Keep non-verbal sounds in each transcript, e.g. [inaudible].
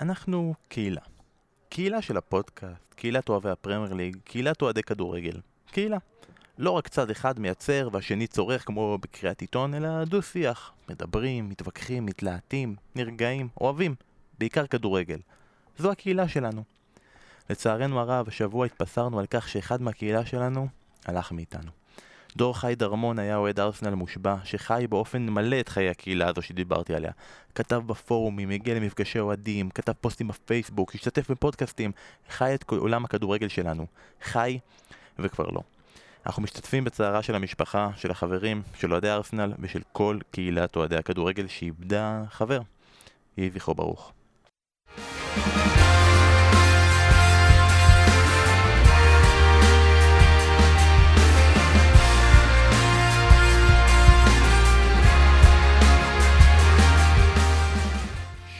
אנחנו קהילה. קהילה של הפודקאסט, קהילת אוהבי הפרמייר ליג, קהילת אוהדי כדורגל. קהילה. לא רק צד אחד מייצר והשני צורך כמו בקריאת עיתון, אלא דו-שיח. מדברים, מתווכחים, מתלהטים, נרגעים, אוהבים. בעיקר כדורגל. זו הקהילה שלנו. לצערנו הרב, השבוע התבשרנו על כך שאחד מהקהילה שלנו הלך מאיתנו. דור חי דרמון היה אוהד ארסנל מושבע, שחי באופן מלא את חיי הקהילה הזו שדיברתי עליה. כתב בפורומים, הגיע למפגשי אוהדים, כתב פוסטים בפייסבוק, השתתף בפודקאסטים, חי את עולם הכדורגל שלנו. חי וכבר לא. אנחנו משתתפים בצערה של המשפחה, של החברים, של אוהדי ארסנל ושל כל קהילת אוהדי הכדורגל שאיבדה חבר. יהי זכרו ברוך.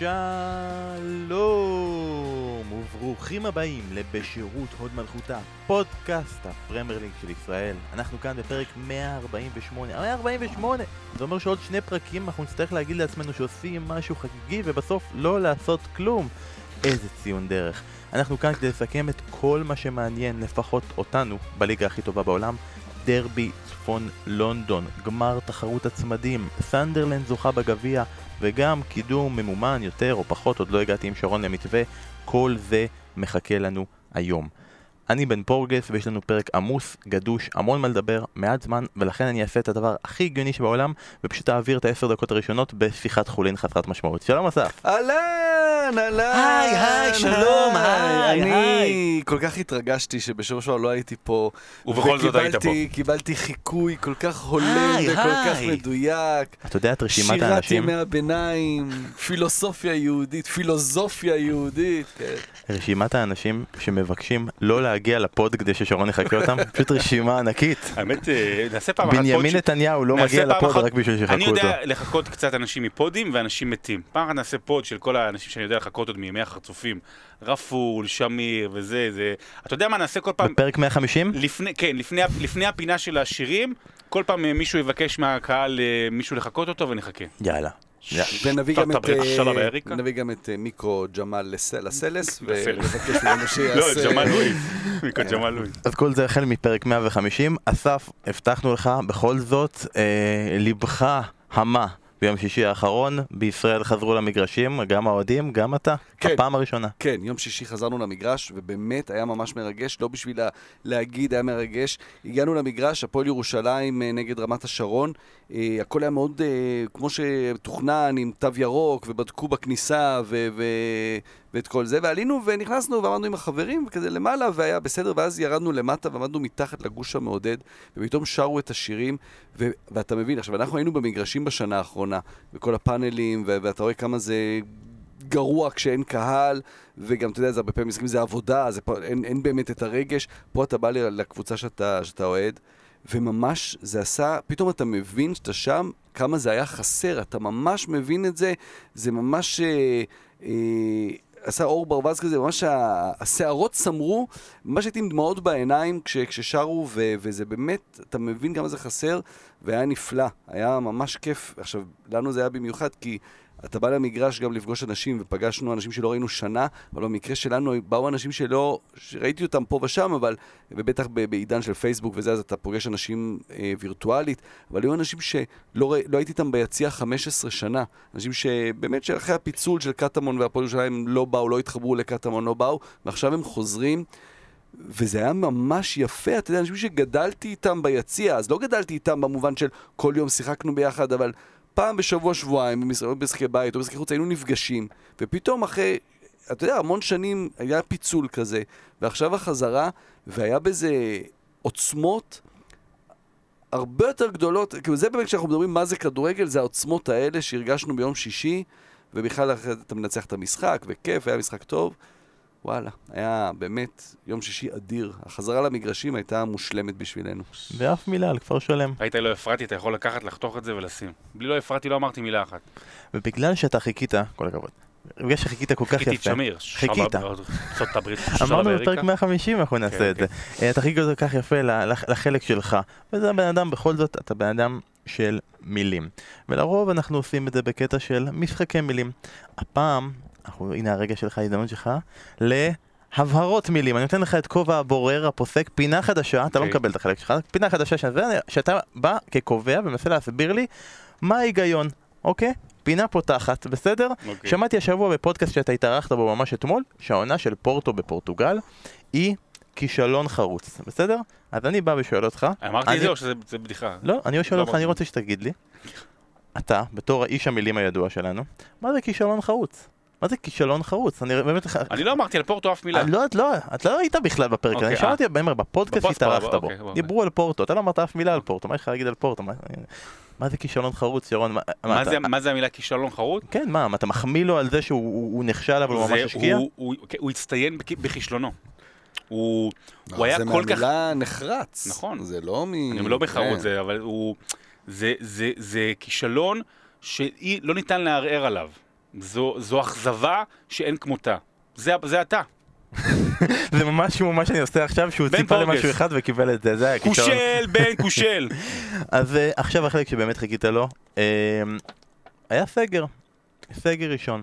שלום וברוכים הבאים לבשירות הוד מלכותה, פודקאסט הפרמייר של ישראל. אנחנו כאן בפרק 148, 148! זה אומר שעוד שני פרקים אנחנו נצטרך להגיד לעצמנו שעושים משהו חגיגי ובסוף לא לעשות כלום. איזה ציון דרך. אנחנו כאן כדי לסכם את כל מה שמעניין לפחות אותנו בליגה הכי טובה בעולם, דרבי צפון לונדון, גמר תחרות הצמדים, סנדרלנד זוכה בגביע וגם קידום ממומן יותר או פחות, עוד לא הגעתי עם שרון למתווה, כל זה מחכה לנו היום. אני בן פורגס ויש לנו פרק עמוס, גדוש, המון מה לדבר, מעט זמן, ולכן אני אעשה את הדבר הכי הגיוני שבעולם, ופשוט אעביר את העשר דקות הראשונות בשיחת חולין חסרת משמעות. שלום אסף. אהלן, אהלן. היי, היי, שלום, היי, אני היי. כל כך התרגשתי שבשבוע שעבר לא הייתי פה. ובכל זאת היית וקיבלתי- קיבלתי חיקוי כל כך הולם וכל כך. מדויק. אתה יודע את רשימת שירת האנשים, ימי הביניים, פילוסופיה יהודית, פילוסופיה יהודית. כן. רשימת האנשים שמבקשים לא להגיע לפוד כדי ששרון יחקה אותם, [laughs] פשוט רשימה ענקית. האמת, אה, נעשה פעם אחת בנימין נתניהו לא מגיע לפוד רק בשביל אני שיחקו אותו. יודע לחקות קצת אנשים מפודים ואנשים מתים. פעם אחת נעשה פוד של כל האנשים שאני יודע לחקות עוד מימי החרצופים. רפול, שמיר וזה, זה... אתה יודע מה נעשה כל פעם? בפרק 150? לפני, כן, לפני, לפני הפינה של השירים, כל פעם מישהו יבקש מהקהל אה, מישהו לחקות אותו ונחכה. יאללה. ונביא גם את, אה. נביא גם את אה, מיקרו ג'מאל לס- לסלס. ונבקש ממנו [laughs] לא, שיעשה... ג'מאל לואיס. [laughs] מיקו ג'מאל לואיס. אז כל זה החל מפרק 150. אסף, הבטחנו לך בכל זאת, אה, לבך המה ביום שישי האחרון, בישראל חזרו למגרשים, גם האוהדים, גם אתה, כן. הפעם הראשונה. כן, יום שישי חזרנו למגרש, ובאמת היה ממש מרגש, לא בשביל לה- להגיד, היה מרגש. הגענו למגרש, הפועל ירושלים אה, נגד רמת השרון. אה, הכל היה מאוד אה, כמו שתוכנן, עם תו ירוק, ובדקו בכניסה, ו- ו- ואת כל זה. ועלינו ונכנסנו ועמדנו עם החברים, כזה למעלה, והיה בסדר, ואז ירדנו למטה ועמדנו מתחת לגוש המעודד, ופתאום שרו את השירים, ו- ואתה מבין, עכשיו, אנחנו היינו במגרשים בשנה האחרונה, בכל הפאנלים, ו- ואתה רואה כמה זה גרוע כשאין קהל, וגם, אתה יודע, זה הרבה פעמים משחקים, זה עבודה, זה פה, אין, אין באמת את הרגש. פה אתה בא ל- לקבוצה שאתה, שאתה אוהד, וממש זה עשה, פתאום אתה מבין שאתה שם, כמה זה היה חסר, אתה ממש מבין את זה, זה ממש... אה, אה, עשה אור ברווז כזה, ממש ה- השערות צמרו, ממש הייתי עם דמעות בעיניים כש, כששרו, ו, וזה באמת, אתה מבין כמה זה חסר, והיה נפלא, היה ממש כיף. עכשיו, לנו זה היה במיוחד, כי אתה בא למגרש גם לפגוש אנשים, ופגשנו אנשים שלא ראינו שנה, אבל במקרה שלנו באו אנשים שלא, שראיתי אותם פה ושם, אבל, ובטח בעידן של פייסבוק וזה, אז אתה פוגש אנשים אה, וירטואלית, אבל היו אנשים שלא לא הייתי איתם ביציע 15 שנה. אנשים שבאמת שאחרי הפיצול של קטמון והפועל ירושלים לא באו, לא התחברו לקטמון, לא באו, ועכשיו הם חוזרים. וזה היה ממש יפה, אתה יודע, אנשים שגדלתי איתם ביציע, אז לא גדלתי איתם במובן של כל יום שיחקנו ביחד, אבל פעם בשבוע, שבועיים, במשחקי בית או במשחקי חוץ, היינו נפגשים, ופתאום אחרי, אתה יודע, המון שנים היה פיצול כזה, ועכשיו החזרה, והיה בזה עוצמות הרבה יותר גדולות, כאילו זה באמת כשאנחנו מדברים מה זה כדורגל, זה העוצמות האלה שהרגשנו ביום שישי, ובכלל אתה מנצח את המשחק, וכיף, היה משחק טוב. וואלה, היה באמת יום שישי אדיר. החזרה למגרשים הייתה מושלמת בשבילנו. ואף מילה על כפר שלם. ראית לא הפרעתי, אתה יכול לקחת, לחתוך את זה ולשים. בלי לא הפרעתי, לא אמרתי מילה אחת. ובגלל שאתה חיכית, כל הכבוד, בגלל שחיכית כל כך חיכיתי את יפה, שמיר. חיכית. ארצות הברית. [laughs] אמרנו. בפרק 150 אנחנו נעשה כן, את זה. אה, אתה חיכית כל כך יפה לחלק שלך, וזה הבן אדם, בכל זאת, אתה בן אדם של מילים. ולרוב אנחנו עושים את זה בקטע של משחקי מילים. הפעם אנחנו, הנה הרגע שלך, ההזדמנות שלך, להבהרות מילים. אני נותן לך את כובע הבורר, הפוסק, פינה חדשה, אתה לא אוקיי. מקבל את החלק שלך, פינה חדשה שזה, שאתה בא כקובע ומנסה להסביר לי מה ההיגיון, אוקיי? פינה פותחת, בסדר? אוקיי. שמעתי השבוע בפודקאסט שאתה התארחת בו ממש אתמול, שהעונה של פורטו בפורטוגל היא כישלון חרוץ, בסדר? אז אני בא ושואל אותך, אמרתי אני- את זה או שזה זה בדיחה? לא, אני שואל לא אותך, אני. רוצה שתגיד לי, אתה, בתור האיש המילים הידוע שלנו, מה זה כישלון חרוץ? מה זה כישלון חרוץ? אני באמת... אני לא אמרתי על פורטו אף מילה. לא, את לא, את לא היית בכלל בפרק, אני אוקיי, שמעתי באמת בפודקאסט שהתארחת בו, אוקיי, אוקיי. דיברו על פורטו, אתה לא אמרת אף מילה על פורטו, מה יש לך להגיד על פורטו? מה- מה זה כישלון חרוץ, ירון? מה- מה אתה- זה- מה זה המילה כישלון חרוץ? כן, מה, אתה מחמיא לו על זה שהוא הוא- הוא נכשל אבל הוא זה- ממש השקיע? הוא- הוא- כן, הוא הצטיין בכ- בכישלונו. הוא הוא היה זה כל כך... מהמילה נחרץ. נכון. זה לא מ... אני לא בחרוץ, כן. זה, אבל הוא... זה, זה, זה כישלון שלא ניתן לערער עליו. זו, זו אכזבה שאין כמותה. זה, זה אתה. [laughs] זה ממש כמו מה שאני עושה עכשיו, שהוא ציפה פורגס. למשהו אחד וקיבל את זה, זה היה כישלון. כושל, [laughs] בן כושל. אז אה, עכשיו החלק שבאמת חיכית לו, אה, היה סגר, סגר ראשון,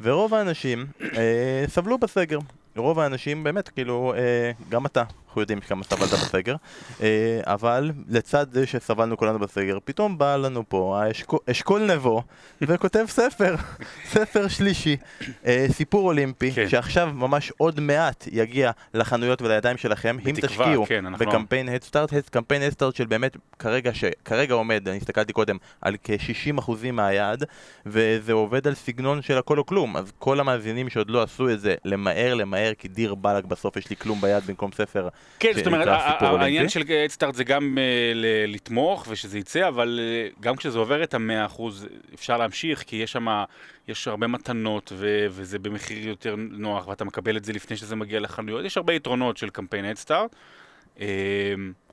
ורוב האנשים אה, סבלו בסגר. רוב האנשים באמת, כאילו, אה, גם אתה, אנחנו יודעים כמה סבלת בסגר, אה, אבל לצד זה שסבלנו כולנו בסגר, פתאום בא לנו פה האשכול- אשכול נבו וכותב ספר, [laughs] ספר שלישי, אה, סיפור אולימפי, כן. שעכשיו ממש עוד מעט יגיע לחנויות ולידיים שלכם, אם בתקווה, תשקיעו כן, אנחנו- בקמפיין הדסטארט, קמפיין הדסטארט של באמת כרגע, שכרגע עומד, אני הסתכלתי קודם, על כ-60% מהיעד, וזה עובד על סגנון של הכל או כלום, אז כל המאזינים שעוד לא עשו את זה, למהר, למהר, כי דיר באלק בסוף יש לי כלום ביד במקום ספר. כן, זאת אומרת. העניין של אדסטארט זה גם אה, לתמוך ושזה יצא, אבל אה, גם כשזה עובר את המאה אחוז אפשר להמשיך, כי יש שם, יש הרבה מתנות ו- וזה במחיר יותר נוח, ואתה מקבל את זה לפני שזה מגיע לחנויות. יש הרבה יתרונות של קמפיין אדסטארט. אה,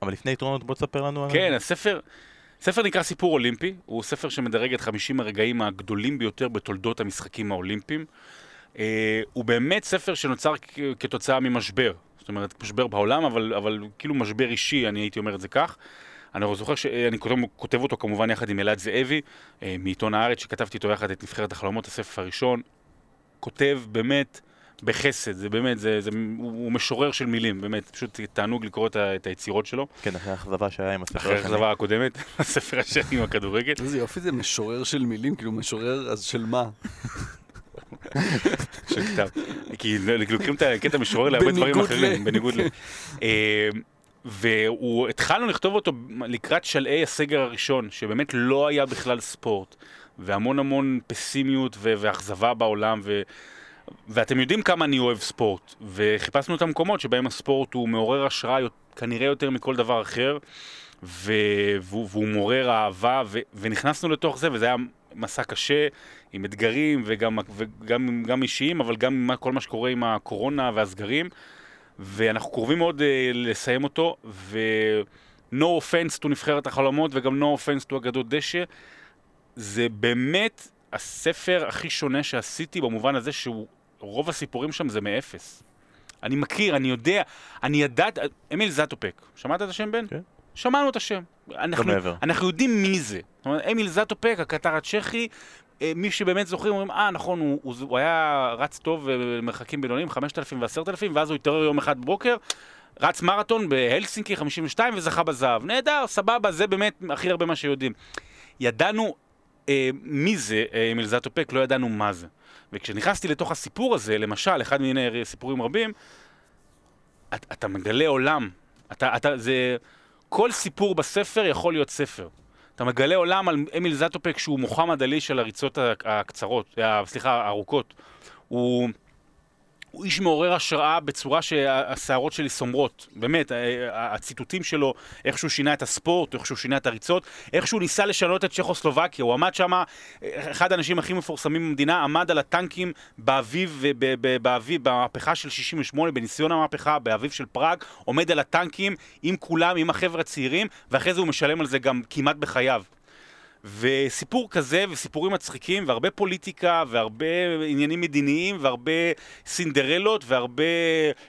אבל לפני יתרונות בוא תספר לנו על כן, הספר, ספר נקרא סיפור אולימפי, הוא ספר שמדרג את 50 הרגעים הגדולים ביותר בתולדות המשחקים האולימפיים. אה, הוא באמת ספר שנוצר כתוצאה ממשבר. זאת אומרת, משבר בעולם, אבל, אבל כאילו משבר אישי, אני הייתי אומר את זה כך. אני זוכר שאני כותב, כותב אותו כמובן יחד עם אלעד זאבי, אה, מעיתון הארץ, שכתבתי איתו יחד את נבחרת החלומות, הספר הראשון. כותב באמת בחסד, זה באמת, זה, זה, הוא, משורר של מילים, באמת, פשוט תענוג לקרוא את, ה- את היצירות שלו. כן, אחרי האכזבה שהיה עם הספר אחרי השני. האכזבה הקודמת, [laughs] הספר השני עם הכדורגל. איזה יופי זה משורר של מילים, כאילו משורר, אז של מה? של כתב. כי לוקחים את הקטע משורר להרבה דברים אחרים, בניגוד ל... אה, והתחלנו לכתוב אותו לקראת שלהי הסגר הראשון, שבאמת לא היה בכלל ספורט, והמון המון פסימיות ו- ואכזבה בעולם, ו... ואתם יודעים כמה אני אוהב ספורט, וחיפשנו את המקומות שבהם הספורט הוא מעורר השראה כנראה יותר מכל דבר אחר, ו... והוא, והוא מעורר אהבה, ו... ונכנסנו לתוך זה, וזה היה מסע קשה, עם אתגרים וגם, וגם גם אישיים, אבל גם עם כל מה שקורה עם הקורונה והסגרים, ואנחנו קרובים מאוד uh, לסיים אותו, ו... no offense to נבחרת החלומות וגם no offense to אגדות דשא, זה באמת הספר הכי שונה שעשיתי במובן הזה שהוא, רוב הסיפורים שם זה מאפס. אני מכיר, אני יודע, אני ידעת, אמיל זטופק, שמעת את השם בן? כן. שמענו את השם. אנחנו, מעבר. אנחנו יודעים מי זה. זאת אומרת, אמיל זטופק, הקטר הצ'כי, אה, מי שבאמת זוכרים, אומרים, אה, נכון, הוא, הוא, הוא היה רץ טוב אה, במרחקים בינוניים, 5,000 ו-10,000, ואז הוא התעורר יום אחד בבוקר, רץ מרתון בהלסינקי 52 וזכה בזהב. נהדר, סבבה, זה באמת הכי הרבה מה שיודעים. ידענו אה, מי זה אה, אמיל זטופק, לא ידענו מה זה. וכשנכנסתי לתוך הסיפור הזה, למשל, אחד מיני סיפורים רבים, אתה, אתה מגלה עולם. אתה, אתה, זה... כל סיפור בספר יכול להיות ספר. אתה מגלה עולם על אמיל זטופק שהוא מוחמד עלי של הריצות הקצרות, סליחה, הארוכות. הוא, הוא איש מעורר השראה בצורה שהשערות שלי סומרות. באמת, הציטוטים שלו, איך שהוא שינה את הספורט, איך שהוא שינה את הריצות, איך שהוא ניסה לשנות את צ'כוסלובקיה. הוא עמד שם, אחד האנשים הכי מפורסמים במדינה, עמד על הטנקים באביב, באביב, במהפכה של 68, בניסיון המהפכה, באביב של פראג, עומד על הטנקים עם כולם, עם החבר'ה הצעירים, ואחרי זה הוא משלם על זה גם כמעט בחייו. וסיפור כזה, וסיפורים מצחיקים, והרבה פוליטיקה, והרבה עניינים מדיניים, והרבה סינדרלות, והרבה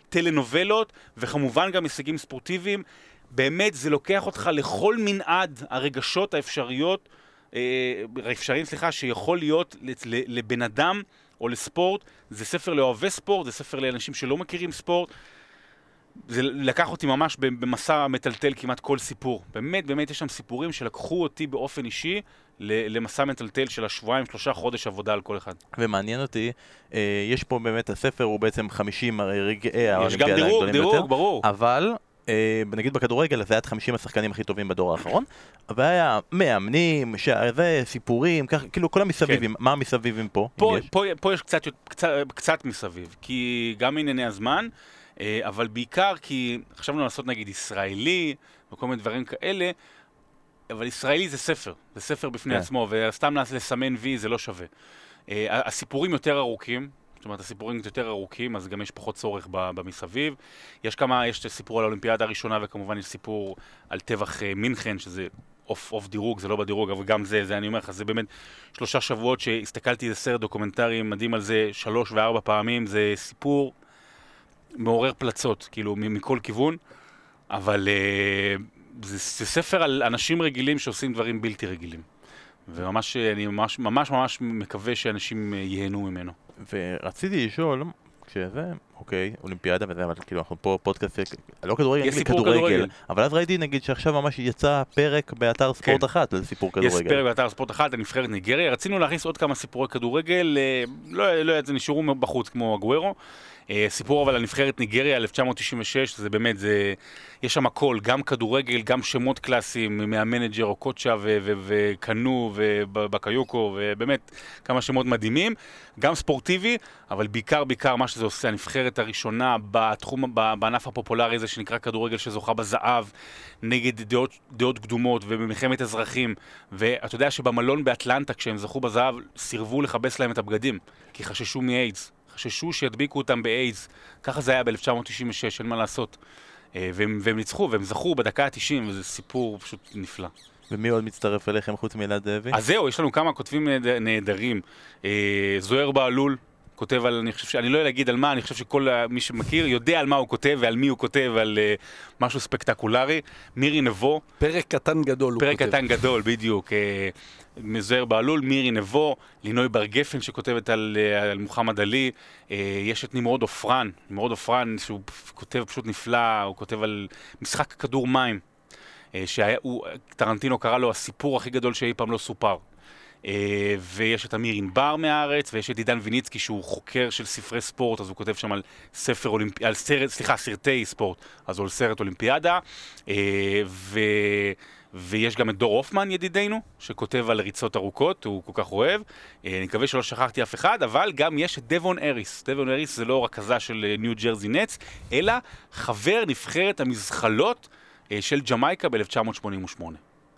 טלנובלות, וכמובן גם הישגים ספורטיביים. באמת, זה לוקח אותך לכל מנעד הרגשות האפשריות, אה, האפשריים, סליחה, שיכול להיות לבן אדם, או לספורט, זה ספר לאוהבי ספורט, זה ספר לאנשים שלא מכירים ספורט. זה לקח אותי ממש במסע מטלטל כמעט כל סיפור. באמת, באמת יש שם סיפורים שלקחו אותי באופן אישי למסע מטלטל של השבועיים, שלושה חודש עבודה על כל אחד. ומעניין אותי, אה, יש פה באמת, הספר הוא בעצם 50 רגעי יש גם האולימפיאדה דירוג, הגדולים ביותר. דירוג, ברור. אבל, אה, נגיד בכדורגל, זה היה את 50 השחקנים הכי טובים בדור האחרון, והיה מאמנים, שזה, סיפורים, כך, כאילו כל המסביבים, מה המסביבים פה? פה, יש? פה, פה יש קצת, קצת, קצת מסביב, כי גם ענייני הזמן, אה, אבל בעיקר כי חשבנו לעשות נגיד ישראלי וכל מיני דברים כאלה, אבל ישראלי זה ספר, זה ספר בפני כן. עצמו, וסתם לסמן וי זה לא שווה. אה, הסיפורים יותר ארוכים, זאת אומרת, הסיפורים יותר ארוכים, אז גם יש פחות צורך במסביב. יש כמה, יש סיפור על האולימפיאדה הראשונה, וכמובן יש סיפור על טבח אה, מינכן, שזה off, off דירוג, זה לא בדירוג, אבל גם זה, זה אני אומר לך, זה באמת שלושה שבועות שהסתכלתי איזה סרט דוקומנטרי מדהים על זה שלוש וארבע פעמים, זה סיפור מעורר פלצות, כאילו, מכל כיוון, אבל אה, זה, זה ספר על אנשים רגילים שעושים דברים בלתי רגילים. וממש, אה, אני ממש ממש ממש מקווה שאנשים אה, ייהנו ממנו. ורציתי לשאול, כשזה, אוקיי, אולימפיאדה וזה, אבל כאילו אנחנו פה פודקאסט, לא כדורגל, יש סיפור כדורגל. אבל אז ראיתי נגיד שעכשיו ממש יצא פרק באתר ספורט כן. אחת על סיפור יש כדורגל. פרק באתר ספורט אחד, הנבחרת ניגריה. רצינו להכניס עוד כמה סיפורי כדורגל, אה, לא לא יודעת, זה נשארו בחוץ כמו הגוורו. אה, סיפור אבל על נבחרת ניגריה 1996, זה באמת, זה, יש שם הכל, גם כדורגל, גם שמות קלאסיים מהמנג'ר או קוצ'ה וקנו ובקיוקו, ובאמת כמה שמות מדהימים, גם ספורטיבי, אבל בעיקר בעיקר מה שזה עושה, הנבחרת הראשונה בתחום, בענף הפופולרי הזה שנקרא כדורגל שזוכה בזהב, נגד דעות, דעות קדומות ובמלחמת אזרחים, ואתה יודע שבמלון באטלנטה כשהם זכו בזהב סירבו לכבס להם את הבגדים, כי חששו מאיידס. חששו שידביקו אותם באיידס. ככה זה היה ב-1996, אין מה לעשות. אה, והם, והם ניצחו, והם זכו בדקה ה-90, וזה סיפור פשוט נפלא. ומי עוד מצטרף אליכם חוץ מאלעד זאבי? אז זהו, יש לנו כמה כותבים נהד- נהדרים. אה, זוהיר בהלול כותב על, אני חושב ש... אני לא להגיד על מה, אני חושב שכל מי שמכיר יודע על מה הוא כותב ועל מי הוא כותב, על אה, משהו ספקטקולרי. מירי נבו, פרק קטן גדול, הוא פרק כותב. קטן גדול, בדיוק. אה, מזוהיר בהלול, מירי נבו, לינוי בר גפן שכותבת על, אה, על מוחמד עלי, אה, יש את נמרוד עופרן, נמרוד עופרן שהוא כותב פשוט נפלא, הוא כותב על משחק כדור מים, שטרנטינו קרא לו הסיפור הכי גדול שאי פעם לא סופר. אה, ויש את אמיר ענבר מהארץ, ויש את עידן ויניצקי שהוא חוקר של ספרי ספורט, אז הוא כותב שם על ספר אולימפי... על סרט, סליחה, סרטי ספורט, אז הוא על סרט אולימפיאדה. אה, ו... ויש גם את דור הופמן ידידנו, שכותב על ריצות ארוכות, הוא כל כך אוהב. אה, אני מקווה שלא שכחתי אף אחד, אבל גם יש את דבון האריס. דבון האריס זה לא רכז ה של ניו ג'רזי נטס, אלא חבר נבחרת המזחלות של ג'מייקה ב-1988.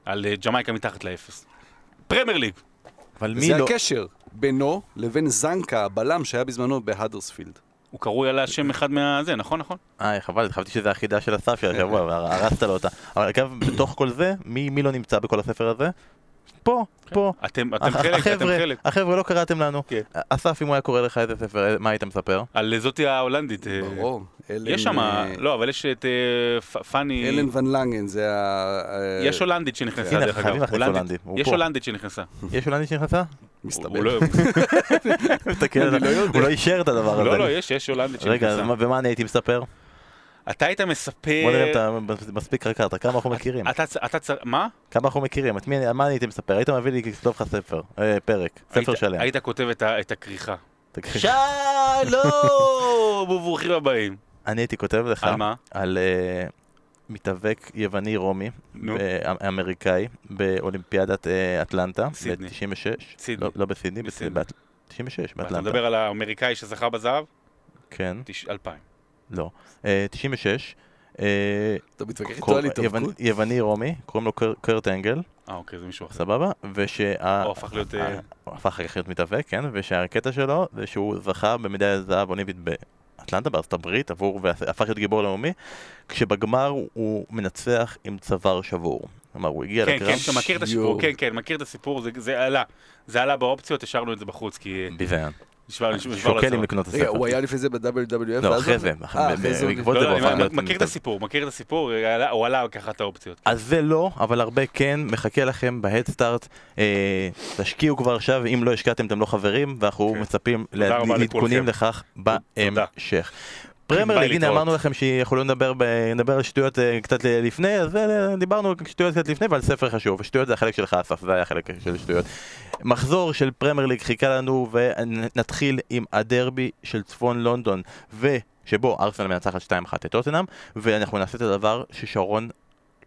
על ג'מייקה מתחת לאפס. פרמייר ליג. אבל מי זה לא... הקשר בינו לבין זנקה, הבלם שהיה בזמנו בהדרספילד. הוא קרוי על השם אחד מהזה, נכון, נכון. אה, חבל, חשבתי שזה החידה של אסף של השבוע, [laughs] והרסת לו אותה. אבל אגב, בתוך כל זה, מי מי לא נמצא בכל הספר הזה? פה, פה. אתם, אתם הח- חלק, אתם חלק. החבר'ה, לא קראתם לנו. כן. אסף, אם הוא היה קורא לך איזה ספר, מה היית מספר? על זאתי ההולנדית. אה, ברור. אלן, יש שם, אה, לא, אבל יש את אה, פאני... אלן ון לנגן, זה ה... אה, יש הולנדית שנכנסה, דרך חייבים אגב. להכניס הולנדית. יש. הולנדית שנכנסה. יש הולנדי שנכנסה? מסתבר. הוא לא- [laughs] לא לא אישר את הדבר הזה. לא, לא, יש, יש הולנדית רגע, שנכנסה. מה- ומה אני הייתי מספר? אתה היית מספר... בוא נראה אם אתה מספיק חקרת, כמה אנחנו מכירים. אתה אתה מה? כמה אנחנו מכירים, את מי, מה אני הייתי מספר? היית מביא לי לכתוב לך ספר, אה, פרק, ספר שלם. היית כותב את הכריכה. שלום! [laughs] וברוכים הבאים. אני הייתי כותב לך על מה? על אה, מתאבק יווני רומי, נו. ב- אמריקאי, באולימפיאדת אה, אטלנטה, סידני. ב-96. סידני. לא- לא בסידני, בסידני. ב- 96, אתה באטלנטה. מדבר על האמריקאי שזכה בזהב? כן, תש- 2000. לא. אה, 96. אה, אתה מתווכח איתו על התאבקות? יווני רומי, קוראים לו קר- קרט אנגל, אה, אוקיי, זה מישהו אחר. סבבה? ושה... הוא הפך להיות, אה, הוא הפך אחר כך להיות מתאבק, כן? ושהקטע שלו זה שהוא זכה במדליית זהב אולימפית באטלנטה, בארצות הברית, עבור, והפך להיות גיבור לאומי, כשבגמר הוא מנצח עם צוואר שבור. כלומר, הוא הגיע כן, לקרב, כן, אתה מכיר את הסיפור. כן, כן, מכיר את הסיפור, זה עלה. זה עלה באופציות, השארנו את זה בחוץ, כי... ביזיון. שוקל אם. לקנות את הספר. הוא היה לפני זה ב-WWF? לא, אחרי זה, אה, אחרי זה בעקבות לא, זה אני מכיר את. הסיפור, מכיר את הסיפור, הוא עלה- ככה את האופציות. אז זה לא, אבל הרבה כן, מחכה לכם בהדסטארט. אה, תשקיעו כבר עכשיו, אם לא השקעתם אתם לא חברים, ואנחנו כן. מצפים לעדכונים. לכך. בהמשך. פרמייר ליג, הנה. אמרנו לכם שיכולו לדבר, ב- לדבר על שטויות אה, קצת לפני, אז אה, דיברנו על שטויות קצת לפני ועל ספר חשוב, ושטויות זה החלק שלך אסף, זה היה החלק של שטויות. מחזור של פרמייר ליג חיכה לנו, ונתחיל עם הדרבי של צפון לונדון, ושבו ארסנל מנצחת 2-1 את טוטנאם, ואנחנו נעשה את הדבר ששרון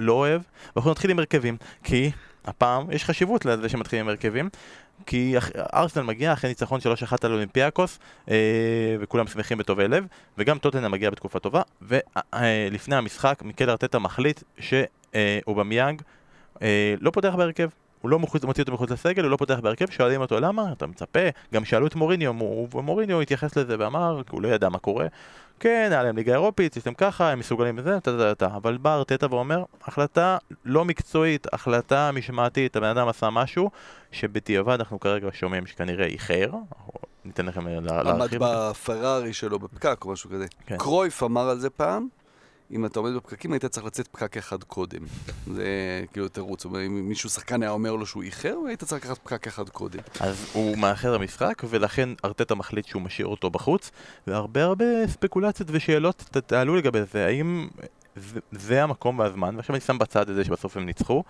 לא אוהב, ואנחנו נתחיל עם הרכבים, כי הפעם יש חשיבות לזה שמתחילים עם הרכבים, כי ארסנל מגיע אחרי ניצחון 3-1 על אולימפיאקוס, אה, וכולם שמחים בטובי לב, וגם טוטנאם מגיע בתקופה טובה, ולפני המשחק מיקל ארטטה מחליט שאובמיאנג אה, לא פותח בהרכב. הוא לא מוציא אותו מחוץ לסגל, הוא לא פותח בהרכב, שואלים אותו למה, אתה מצפה, גם שאלו את מוריניו, מו- ומוריניו התייחס לזה ואמר, כי הוא לא ידע מה קורה, כן, היה להם ליגה אירופית, יש להם ככה, הם מסוגלים לזה, טה טה טה, אבל בא ארטטה ואומר, החלטה לא מקצועית, החלטה משמעתית, הבן אדם עשה משהו, שבדיעבד אנחנו כרגע שומעים שכנראה איחר, ניתן לכם עמד להרחיב. בפרארי שלו בפקק או משהו כזה. כן. קרויף אמר על זה פעם, אם אתה עומד בפקקים היית צריך לצאת פקק אחד קודם. זה כאילו תירוץ, הוא אומר, אם מישהו שחקן היה אומר לו שהוא איחר, היית צריך לקחת פקק אחד קודם. אז הוא מאחר למשחק, ולכן ארטטה מחליט שהוא משאיר אותו בחוץ, והרבה הרבה ספקולציות ושאלות תעלו לגבי זה, האם זה, זה המקום והזמן, ועכשיו אני שם בצד את זה שבסוף הם ניצחו.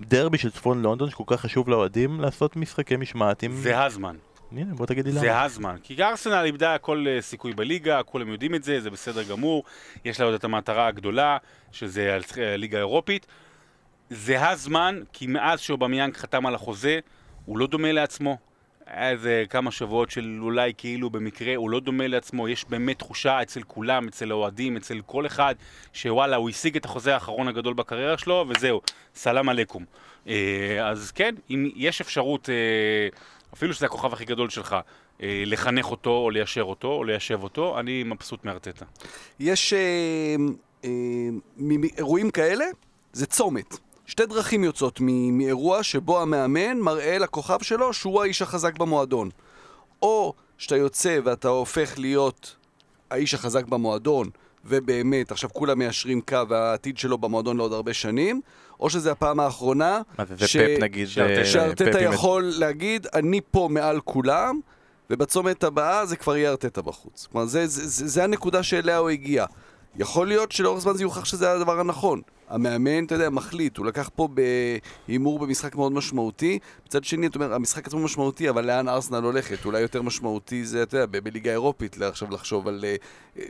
דרבי של צפון לונדון שכל כך חשוב לאוהדים לעשות משחקי משמעת עם... זה הזמן. הנה, בוא תגיד לי למה. זה הזמן. כי ארסנל איבדה כל אה, סיכוי בליגה, כולם יודעים את זה, זה בסדר גמור. יש לה עוד את המטרה הגדולה, שזה הליגה האירופית. זה הזמן, כי מאז שאובמיאנג חתם על החוזה, הוא לא דומה לעצמו. היה איזה כמה שבועות של אולי כאילו במקרה, הוא לא דומה לעצמו, יש באמת תחושה אצל כולם, אצל האוהדים, אצל כל אחד, שוואלה, הוא השיג את החוזה האחרון הגדול בקריירה שלו, וזהו, סלאם עליכום. אה, אז כן, אם יש אפשרות, אה, אפילו שזה הכוכב הכי גדול שלך, אה, לחנך אותו, או ליישר אותו, או ליישב אותו, אני מבסוט מארטטה. יש אה, אה, מאירועים כאלה, זה צומת. שתי דרכים יוצאות מאירוע שבו המאמן מראה לכוכב שלו שהוא האיש החזק במועדון. או שאתה יוצא ואתה הופך להיות האיש החזק במועדון, ובאמת, עכשיו כולם מיישרים קו והעתיד שלו במועדון לעוד הרבה שנים, או שזה הפעם האחרונה שארטטה- אה, יכול להגיד, אני פה מעל כולם, ובצומת הבאה זה כבר יהיה ארטטה בחוץ. כלומר, זה, זה, זה, זה הנקודה שאליה הוא הגיע. יכול להיות שלאורך זמן זה יוכח שזה הדבר הנכון. המאמן, אתה יודע, מחליט, הוא לקח פה בהימור במשחק מאוד משמעותי. מצד שני, אתה אומר, המשחק עצמו משמעותי, אבל לאן ארסנל הולכת? אולי יותר משמעותי זה, אתה יודע, בליגה האירופית, עכשיו לחשוב על... אה,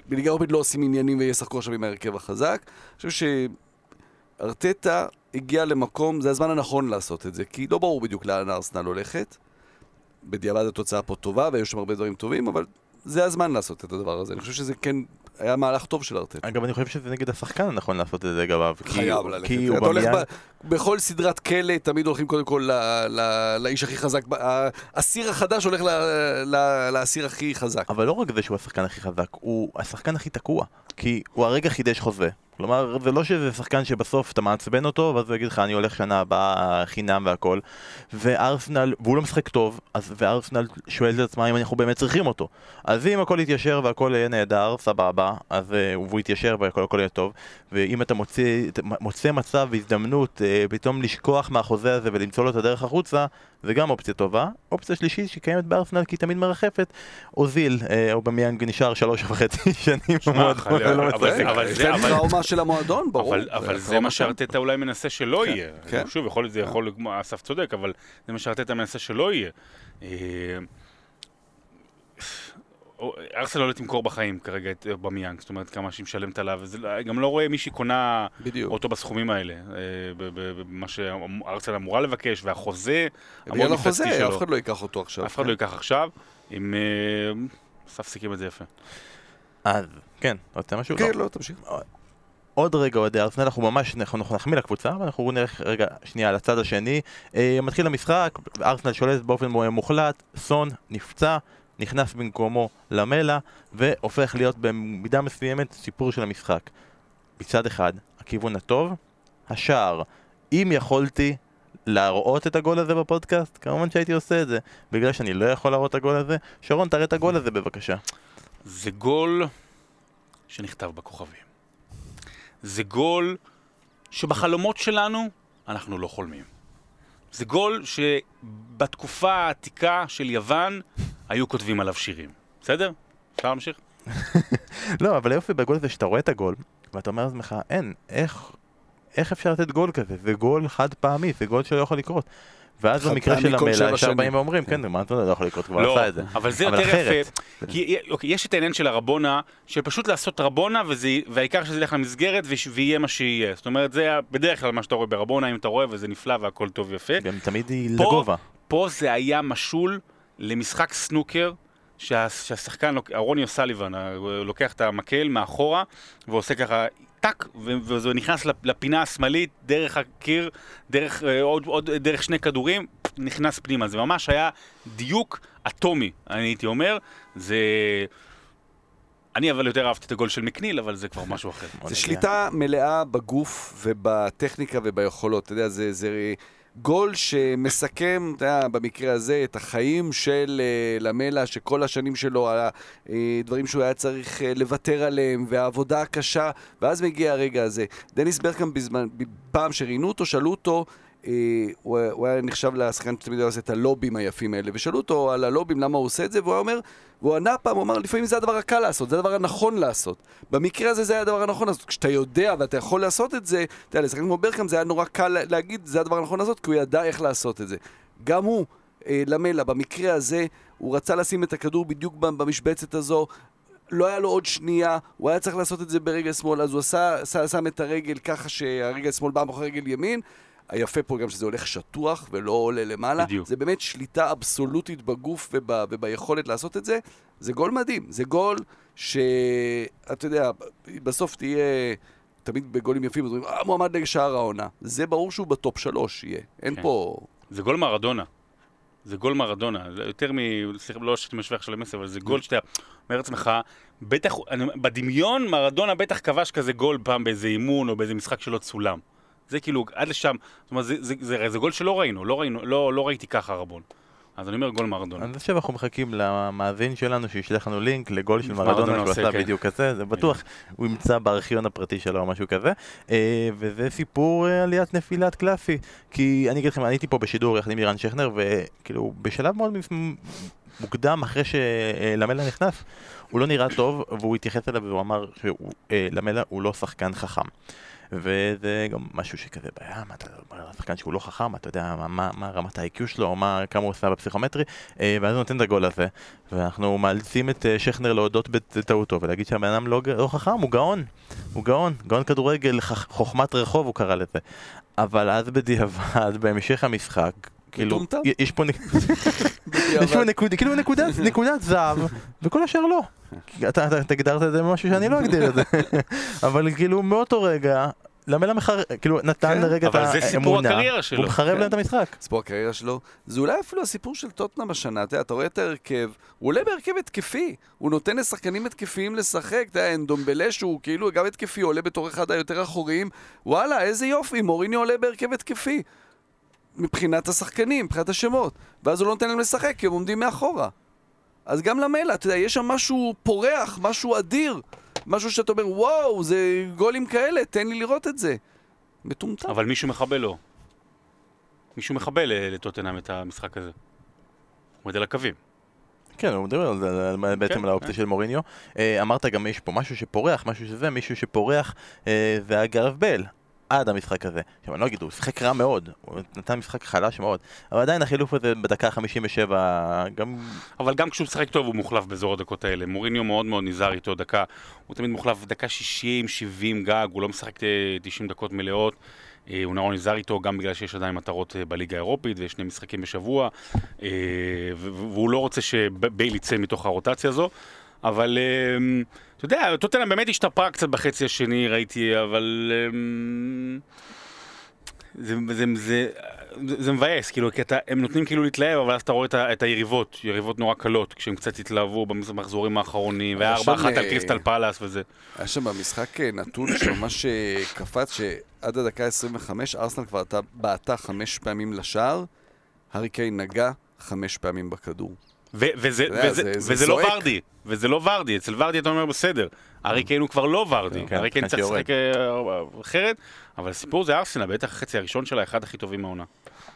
בליגה האירופית לא עושים עניינים וישחקו עכשיו עם ההרכב החזק. אני חושב שארטטה הגיע למקום, זה הזמן הנכון לעשות את זה, כי לא ברור בדיוק לאן ארסנל הולכת. בדיעבד התוצאה פה טובה, והיו שם הרבה דברים טובים, אבל זה הזמן לעשות את הדבר הזה. אני חושב שזה כן היה מהלך טוב של ארטטה. אגב, אני חושב שזה נגד השחקן הנכון לעשות את זה לגביו. חייב ללכת. כי אתה הולך אובמיאנג... ב- בכל סדרת כלא, תמיד הולכים קודם כל ל- ל- לאיש הכי חזק. האסיר החדש הולך ל- ל- לאסיר הכי חזק. אבל לא רק זה שהוא השחקן הכי חזק, הוא השחקן הכי תקוע. כי הוא הרגע חידש חוזה. כלומר, זה לא שזה שחקן שבסוף אתה מעצבן אותו, ואז הוא יגיד לך, אני הולך שנה הבאה חינם והכל. וארסנל, והוא לא משחק טוב, אז וארסנל שואלת את עצמה אם אנחנו באמת צריכים אותו. אז אם הכל יתיישר והכל יהיה נהדר, סבבה, אז אה, והוא יתיישר והכל הכל יהיה טוב. ואם אתה מוצא, מוצא מצב והזדמנות אה, פתאום לשכוח מהחוזה הזה ולמצוא לו את הדרך החוצה, זה גם אופציה טובה. אופציה שלישית שקיימת בארסנל כי היא תמיד מרחפת, אוזיל, אה, אוזיל נשאר שלוש וחצי [laughs] שנים במועדון משחק. זה- טראומה של המועדון, ברור. אבל, אבל זה מה. שארטטה אולי מנסה שלא כן, יהיה. כן. שוב, יכול להיות, זה יכול, אסף צודק, אבל זה מה שארטטה מנסה שלא יהיה. אה, ארסנל לא תמכור בחיים כרגע את אובמיאנג, זאת אומרת כמה שהיא משלמת עליו, לא- גם לא רואה מישהי קונה בדיוק. אותו בסכומים האלה, אה, במה שארסנל אמורה לבקש, והחוזה החוזה, מפלצתי שלו. אף אחד לא ייקח אותו עכשיו. אף אחד לא ייקח עכשיו, אם... אה, סיכם את זה יפה. אז, כן, רוצה משהו? כן, לא. לא, תמשיך. עוד רגע אוהדי ארסנל, אנחנו ממש אנחנו נחמיא לקבוצה, אבל אנחנו נלך רגע שנייה לצד השני. אה, מתחיל המשחק, ארסנל שולט באופן מוחלט, סון נפצע, נכנס במקומו למלה, והופך להיות במידה מסוימת סיפור של המשחק. מצד אחד, הכיוון הטוב, השער. אם יכולתי להראות את הגול הזה בפודקאסט? כמובן שהייתי עושה את זה. בגלל שאני לא יכול להראות את הגול הזה, שרון, תראה את הגול הזה בבקשה. זה גול שנכתב בכוכבים. זה גול שבחלומות שלנו אנחנו לא חולמים. זה גול שבתקופה העתיקה של יוון היו כותבים עליו שירים. בסדר? אפשר להמשיך? [laughs] לא, אבל היופי בגול זה שאתה רואה את הגול, ואתה אומר לעצמך, אין, איך, איך אפשר לתת גול כזה? זה גול חד פעמי, זה גול שלא יכול לקרות. ואז במקרה של שבע ישר. באים ואומרים, כן, מה אתה יודע, לא יכול לקרות, כבר לא, עשה את זה. אבל זה יותר. יפה. כי אוקיי, יש את העניין של הרבונה, שפשוט לעשות רבונה, וזה, והעיקר שזה ילך למסגרת ויהיה מה שיהיה. זאת אומרת, זה בדרך כלל מה שאתה רואה ברבונה, אם אתה רואה וזה נפלא והכל טוב ויפה. גם תמיד היא לגובה. פה זה היה משול למשחק סנוקר, שה, שהשחקן, רוני אוסליבן, לוקח את המקל מאחורה, ועושה ככה טאק, וזה נכנס לפ- לפינה השמאלית, דרך הקיר, דרך אה, עוד, עוד דרך שני כדורים, נכנס פנימה. זה ממש היה דיוק אטומי, אני הייתי אומר. זה... אני אבל יותר אהבתי את הגול של מקניל, אבל זה כבר [laughs] משהו אחר. זה. שליטה מלאה בגוף ובטכניקה וביכולות. אתה יודע, זה, זה גול שמסכם, אתה יודע, במקרה הזה, את החיים של uh, למלה, שכל השנים שלו, uh, דברים שהוא היה צריך uh, לוותר עליהם, והעבודה הקשה, ואז מגיע הרגע הזה. דניס ברקאם בזמן, פעם שראיינו אותו, שאלו אותו, אה, היה- הוא היה נחשב לשחקן שתמיד עושה את הלובים היפים האלה, ושאלו אותו על הלובים, למה הוא עושה את זה, והוא היה אומר, והוא ענה פעם, הוא אמר, לפעמים זה הדבר הקל לעשות, זה הדבר הנכון לעשות. במקרה הזה זה היה הדבר הנכון לעשות. כשאתה יודע ואתה יכול לעשות את זה, אתה יודע, לשחקן כמו ברקאם זה היה נורא קל לה- להגיד, זה הדבר הנכון לעשות, כי הוא ידע איך לעשות את זה. גם הוא, אה, למלה, במקרה הזה, הוא רצה לשים את הכדור בדיוק במשבצת הזו, לא היה לו עוד שנייה, הוא היה צריך לעשות את זה ברגל שמאל, אז הוא עשה, שם את הרגל ככה שהרגל שמאל בא מאחורי רגל ימין. היפה פה גם שזה הולך שטוח ולא עולה למעלה. בדיוק. זה באמת שליטה אבסולוטית בגוף וב, וביכולת לעשות את זה. זה גול מדהים. זה גול שאתה יודע, בסוף תהיה... תמיד בגולים יפים, אז אומרים, אה, מועמד לשער העונה. זה ברור שהוא בטופ שלוש יהיה. אין כן. פה... זה גול מרדונה. זה גול מרדונה. זה יותר מ... סליחה, לא שאתה משווה עכשיו למסי, אבל זה גול שאתה אומר לעצמך, בטח, בדמיון מרדונה בטח כבש כזה גול פעם באיזה אימון או באיזה משחק שלא צולם. זה כאילו, עד לשם, זאת אומרת, זה, זה, זה, זה גול שלא ראינו, לא ראינו, לא, לא ראיתי ככה רבון. אז אני אומר גול מרדונה. אני חושב שאנחנו מחכים למאזין שלנו שישלח לנו לינק לגול של מרדונה מרדונה שהוא עשה כן. בדיוק כזה, זה בטוח הוא ימצא בארכיון הפרטי שלו או משהו כזה. אה, וזה סיפור אה, עליית נפילת קלאסי. כי אני אגיד לכם, אני הייתי פה בשידור יחד עם אירן שכנר, וכאילו בשלב מאוד מוקדם אחרי שלמלה נכנס, הוא לא נראה טוב, והוא התייחס אליו והוא אמר שלמלה הוא לא שחקן חכם. וזה גם משהו שכזה בעיה, מה אתה אומר על השחקן שהוא לא חכם, אתה יודע מה, מה, מה רמת ה-IQ שלו, מה, כמה הוא עושה בפסיכומטרי, אה, ואז הוא נותן את הגול הזה, ואנחנו מאלצים את אה, שכנר להודות בטעותו ולהגיד שהבן אדם לא, לא חכם, הוא גאון, הוא גאון, גאון כדורגל, חוכמת רחוב הוא קרא לזה. אבל אז בדיעבד, [laughs] בהמשך המשחק, כאילו. יש פה, נק... יש פה נקוד, כאילו נקודת, נקודת זהב, וכל השאר לא. אתה, הגדרת את זה במשהו שאני לא אגדיר את זה. [laughs] אבל כאילו מאותו רגע, למלה מחר, כאילו נתן כן, לרגע את אבל זה סיפור האמונה, הקריירה שלו. והוא מחרב כן. להם את המשחק. סיפור הקריירה שלו, זה אולי אפילו הסיפור של טוטנאם השנה, אתה רואה את ההרכב, הוא עולה בהרכב התקפי, הוא נותן לשחקנים התקפיים לשחק, אתה יודע, אנדומבלה שהוא כאילו גם התקפי, עולה בתור אחד היותר אחוריים, וואלה, איזה יופי, מוריני עולה בהרכב התקפי. מבחינת השחקנים, מבחינת השמות, ואז הוא לא נותן להם לשחק, כי הם עומדים מאחורה. אז גם למלה, אתה יודע, יש שם משהו פורח, משהו אדיר, משהו שאתה אומר, וואו, זה גולים כאלה, תן לי לראות את זה. מטומטם. אבל מישהו מכבה לו. מישהו מכבה ל- לטוטנאם את המשחק הזה. הוא עומד על הקווים. כן, הוא מדבר על זה, על- בעצם כן, על האופציה כן. של מוריניו. אה, אמרת גם יש פה משהו שפורח, משהו שזה, מישהו שפורח, אה, גרב בל. עד המשחק הזה. עכשיו אני לא אגיד, הוא שיחק רע מאוד, הוא נתן משחק חלש מאוד, אבל עדיין החילוף הזה בדקה 57, גם אבל גם כשהוא משחק טוב הוא מוחלף באזור הדקות האלה. מוריניו מאוד מאוד נזהר איתו דקה. הוא תמיד מוחלף דקה 60, 70 גג, הוא לא משחק אה, 90 דקות מלאות. אה, הוא נורא נזהר איתו גם בגלל שיש עדיין מטרות אה, בליגה האירופית ויש שני משחקים בשבוע. אה, והוא לא רוצה שבייל יצא מתוך הרוטציה הזו. אבל אה, אתה יודע, טוטנאם באמת השתפרה קצת בחצי השני, ראיתי, אבל... זה, זה, זה, זה זה מבאס, כאילו, כי אתה, הם נותנים כאילו להתלהב, אבל אז אתה רואה את, את היריבות, יריבות נורא קלות, כשהם קצת התלהבו במחזורים האחרונים, והיה היה ארבע שם, אחת על אה, קריסטל פלאס וזה. היה שם במשחק אה, נתון שממש אה, קפץ, שעד הדקה 25 ארסנל כבר בעטה חמש פעמים לשער, הארי קיין נגע חמש פעמים בכדור. וזה, לא. ורדי, וזה לא ורדי, אצל ורדי אתה אומר בסדר, ארי קיין הוא כבר לא ורדי, כן, ארי קיין כן, צריך שיורד. לשחק אה, אחרת, אבל הסיפור זה ארסנל, בטח החצי הראשון שלה, אחד הכי טובים מהעונה.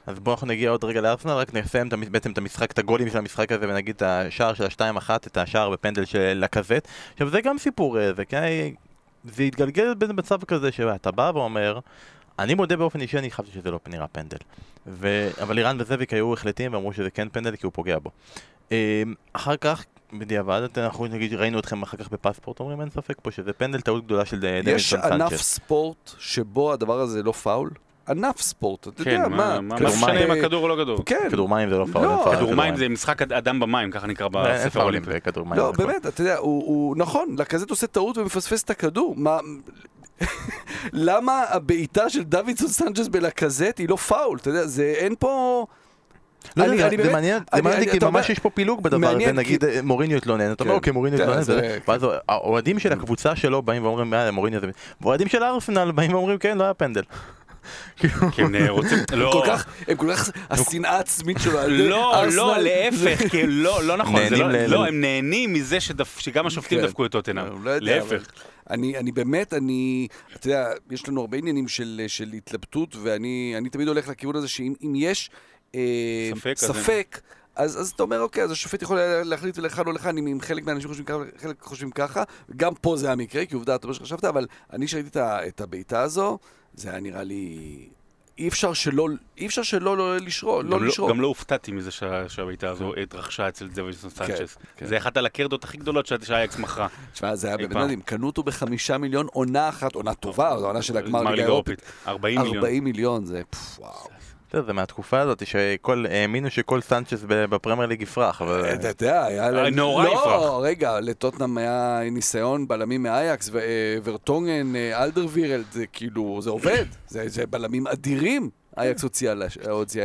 אז בואו אנחנו נגיע עוד רגע לארסנל, רק נסיים בעצם את המשחק, את הגולים של המשחק הזה, ונגיד את השער של השתיים אחת, את השער בפנדל של לקזט. עכשיו זה גם סיפור, אה, זה כן, זה התגלגל במצב כזה שאתה בא ואומר, אני מודה באופן אישי, אני חשבתי שזה לא נראה פנדל. ו... אבל אירן וזאביק היו החלטים ואמרו שזה כן פנדל כי הוא פוגע בו. אה, אחר כך, בדיעבד, אנחנו נגיד ראינו אתכם אחר כך בפספורט, אומרים אין ספק פה שזה פנדל, טעות גדולה של יש דמינסון ענף סנצ'ס. ספורט שבו הדבר הזה לא פאול? ענף ספורט, אתה כן, יודע, מה מה? מה כדור משנה מים. אם הכדור או לא כדור? כן. כדור מים זה לא פאול, לא, פאול, כדור מים זה משחק אד- אדם במים, ככה נקרא אין בספר האולימפי. לא, נכון. באמת, אתה יודע, הוא, הוא נכון, לקזט עושה טעות ומפספס את הכדור. מה... [laughs] למה הבעיטה של דוידסון סנצ'ס בלקזט היא לא פאול? אתה יודע, זה אין פה... לא אני- יודע, אני זה באמת- מעניין, זה אני- כי ממש יש פה פילוג בדבר הזה, נגיד אה, מוריניו התלונן, אתה אומר כן. אוקיי מוריניו כן, התלונן, זה- זה- ואז האוהדים של הקבוצה שלו באים ואומרים "אה, מוריניו זה... ואוהדים של ארסנל באים ואומרים כן, לא היה פנדל. כי הם רוצים... [laughs] לא, כל כך, הם כל כך, השנאה העצמית שלו, לא, לא, להפך, כי לא, לא נכון, לא, לא, הם נהנים מזה שגם השופטים כן. דפקו את טוטנאם, לא להפך. אני, אני באמת, אני, אתה יודע, יש לנו הרבה עניינים של, של התלבטות, ואני אני תמיד הולך לכיוון הזה שאם אם יש ספק, אז ספק אז, אז אתה אומר, אוקיי, אז השופט יכול להחליט לכאן או לכאן, אם, חלק מהאנשים חושבים ככה, חלק חושבים ככה, גם פה זה המקרה, כי עובדה, אתה אומר שחשבת, אבל אני שראיתי את, את הבעיטה הזו, זה היה נראה לי... אי אפשר שלא, אי אפשר שלא לא לשרוד, לא גם לא- לשרוד. גם לא הופתעתי מזה שה- שהבעיטה הזו התרחשה אצל דווינסון סנצ'ס. כן. זה אחת הלקרדות הכי גדולות שה- שאייאקס מכרה. תשמע, זה היה באמת. מדהים, קנו אותו בחמישה מיליון, עונה אחת, עונה טובה, זו עונה של הגמר ליגה אירופית. 40 מיליון. 40 מיליון, זה וואו. זה זה מהתקופה הזאת שכל, האמינו שכל סנצ'ס ב- בפרמייר ליג יפרח, אבל... אתה יודע, היה להם... נורא יפרח. לא, רגע, לטוטנאם היה ניסיון בלמים מאייאקס, ורטונגן, אה, אלדרווירלד, זה כאילו, זה עובד. זה זה בלמים אדירים, אייקס הוציאה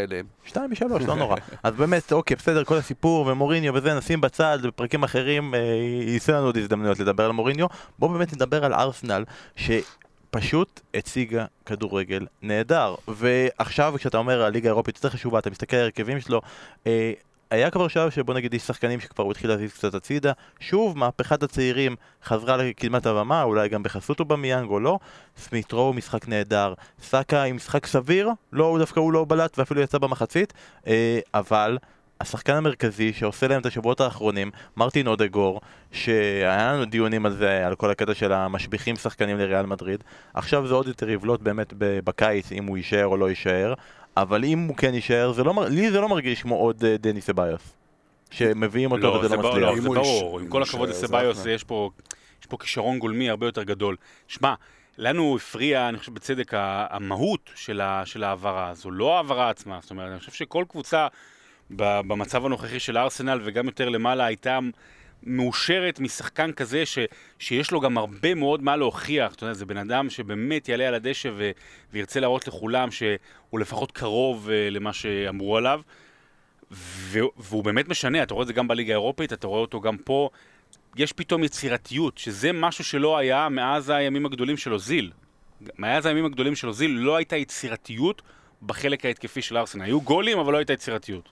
אליהם. שתיים משלוש, לא נורא. אז באמת, אוקיי, בסדר, כל הסיפור ומוריניו וזה, נשים בצד, בפרקים אחרים אה, יישא לנו עוד הזדמנויות לדבר על מוריניו. בואו באמת נדבר על ארסנל, שפשוט הציגה כדורגל נהדר. ועכשיו, כשאתה אומר הליגה האירופית יותר חשובה, אתה מסתכל על ההרכבים שלו, אה, היה כבר שלב שבוא נגיד יש שחקנים שכבר הוא התחיל להזיז קצת הצידה, שוב מהפכת הצעירים חזרה לקדמת הבמה, אולי גם בחסות אובמיאנג או לא, סמיטרו משחק נהדר, סאקה עם משחק סביר, לא, הוא דווקא הוא לא בלט ואפילו יצא במחצית, אה, אבל השחקן המרכזי שעושה להם את השבועות האחרונים, מרטין אודגור, שהיה לנו דיונים על זה, על כל הקטע של המשביחים שחקנים לריאל מדריד, עכשיו זה עוד יותר יבלוט באמת בקיץ אם הוא יישאר או לא יישאר, אבל אם הוא כן יישאר, זה לא, לי זה לא מרגיש כמו עוד אה, דני סביוס. שמביאים אותו לא, וזה זה לא מצליח. לא, זה ברור, עם כל הכבוד לסביוס. יש פה יש פה כישרון גולמי הרבה יותר גדול. שמע, לנו הפריע, אני חושב בצדק, המהות של ה- של ההעברה, זו לא ההעברה עצמה. זאת אומרת, אני חושב שכל קבוצה במצב הנוכחי של הארסנל וגם יותר למעלה הייתה מאושרת משחקן כזה ש, שיש לו גם הרבה מאוד מה להוכיח. אתה יודע, זה בן אדם שבאמת יעלה על הדשא ו, וירצה להראות לכולם שהוא לפחות קרוב uh, למה שאמרו עליו. ו- והוא באמת משנה, אתה רואה את זה גם בליגה האירופית, אתה רואה אותו גם פה. יש פתאום יצירתיות, שזה משהו שלא היה מאז הימים הגדולים של אוזיל. מאז הימים הגדולים של אוזיל לא הייתה יצירתיות בחלק ההתקפי של ארסנל. היו גולים, אבל לא הייתה יצירתיות.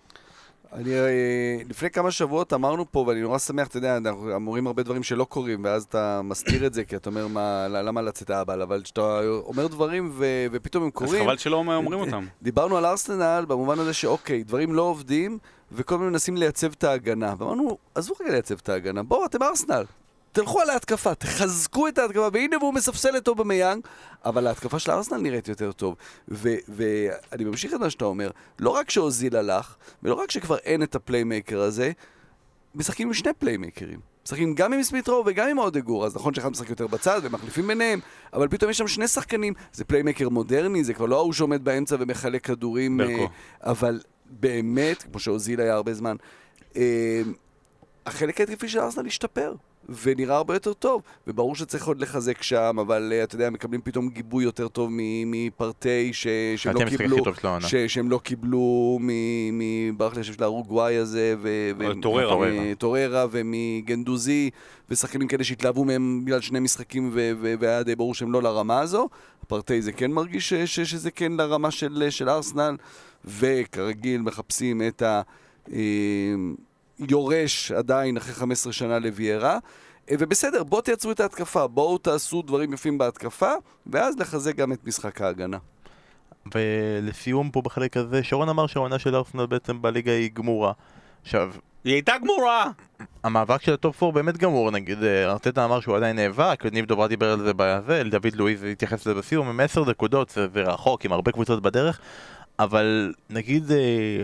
אני, אה, לפני כמה שבועות אמרנו פה, ואני נורא שמח, אתה יודע, אנחנו אומרים הרבה דברים שלא קורים, ואז אתה מסתיר את זה, כי אתה אומר, מה, למה לצאת האבל? אבל כשאתה אומר דברים ו, ופתאום הם אז קורים... חבל שלא אומרים אותם. דיברנו על ארסנל במובן הזה שאוקיי, דברים לא עובדים, וכל הזמן מנסים לייצב את ההגנה. ואמרנו, עזבו רגע לייצב את ההגנה, בואו, אתם ארסנל. תלכו על ההתקפה, תחזקו את ההתקפה, והנה והוא מספסל את אובמיאנג, אבל ההתקפה של ארסנל נראית יותר טוב. ואני ממשיך את מה שאתה אומר, לא רק שאוזיל הלך, ולא רק שכבר אין את ה playmaker הזה, משחקים עם שני playmakerים. משחקים גם עם סמית' רו וגם עם אודגור, אז נכון שאחד משחק יותר בצד ומחליפים ביניהם, אבל פתאום יש שם שני שחקנים, זה playmaker מודרני, זה כבר לא ההוא שעומד באמצע ומחלק כדורים. אה, אבל באמת, כמו שאוזיל היה הרבה זמן, אה, החלק ההתקפי של ארסנל השתפר. ונראה הרבה יותר טוב. וברור שצריך עוד לחזק שם, אבל uh, אתה יודע, מקבלים פתאום גיבוי יותר טוב מפארטיי ש... שהם לא קיבלו. ש... שהם לא קיבלו מ... ברח לי השם של האורוגוואי הזה, ו... ו... טוריירה. טוריירה. טוריירה ומגנדוזי, ושחקנים כאלה שהתלהבו מהם בגלל שני משחקים, ו... ו... והיה די ברור שהם לא לרמה הזו. הפרטי זה כן מרגיש ש... ש... שזה כן לרמה של, של ארסנל, וכרגיל מחפשים את ה... יורש עדיין אחרי 15 שנה לוויירה. אה, ובסדר, בואו תייצרו את ההתקפה, בואו תעשו דברים יפים בהתקפה, ואז לחזק גם את משחק ההגנה. ולסיום פה בחלק הזה, שרון אמר שהעונה של ארסנל בעצם בליגה היא גמורה. עכשיו, היא הייתה גמורה! המאבק של ה top 4 באמת גמור, נגיד, אה, ארטטה אמר שהוא עדיין נאבק, ניב דוברה דיבר על זה בזה, דוד לואיז התייחס לזה בסיום, עם 10 נקודות, זה, זה רחוק, עם הרבה קבוצות בדרך, אבל נגיד אה,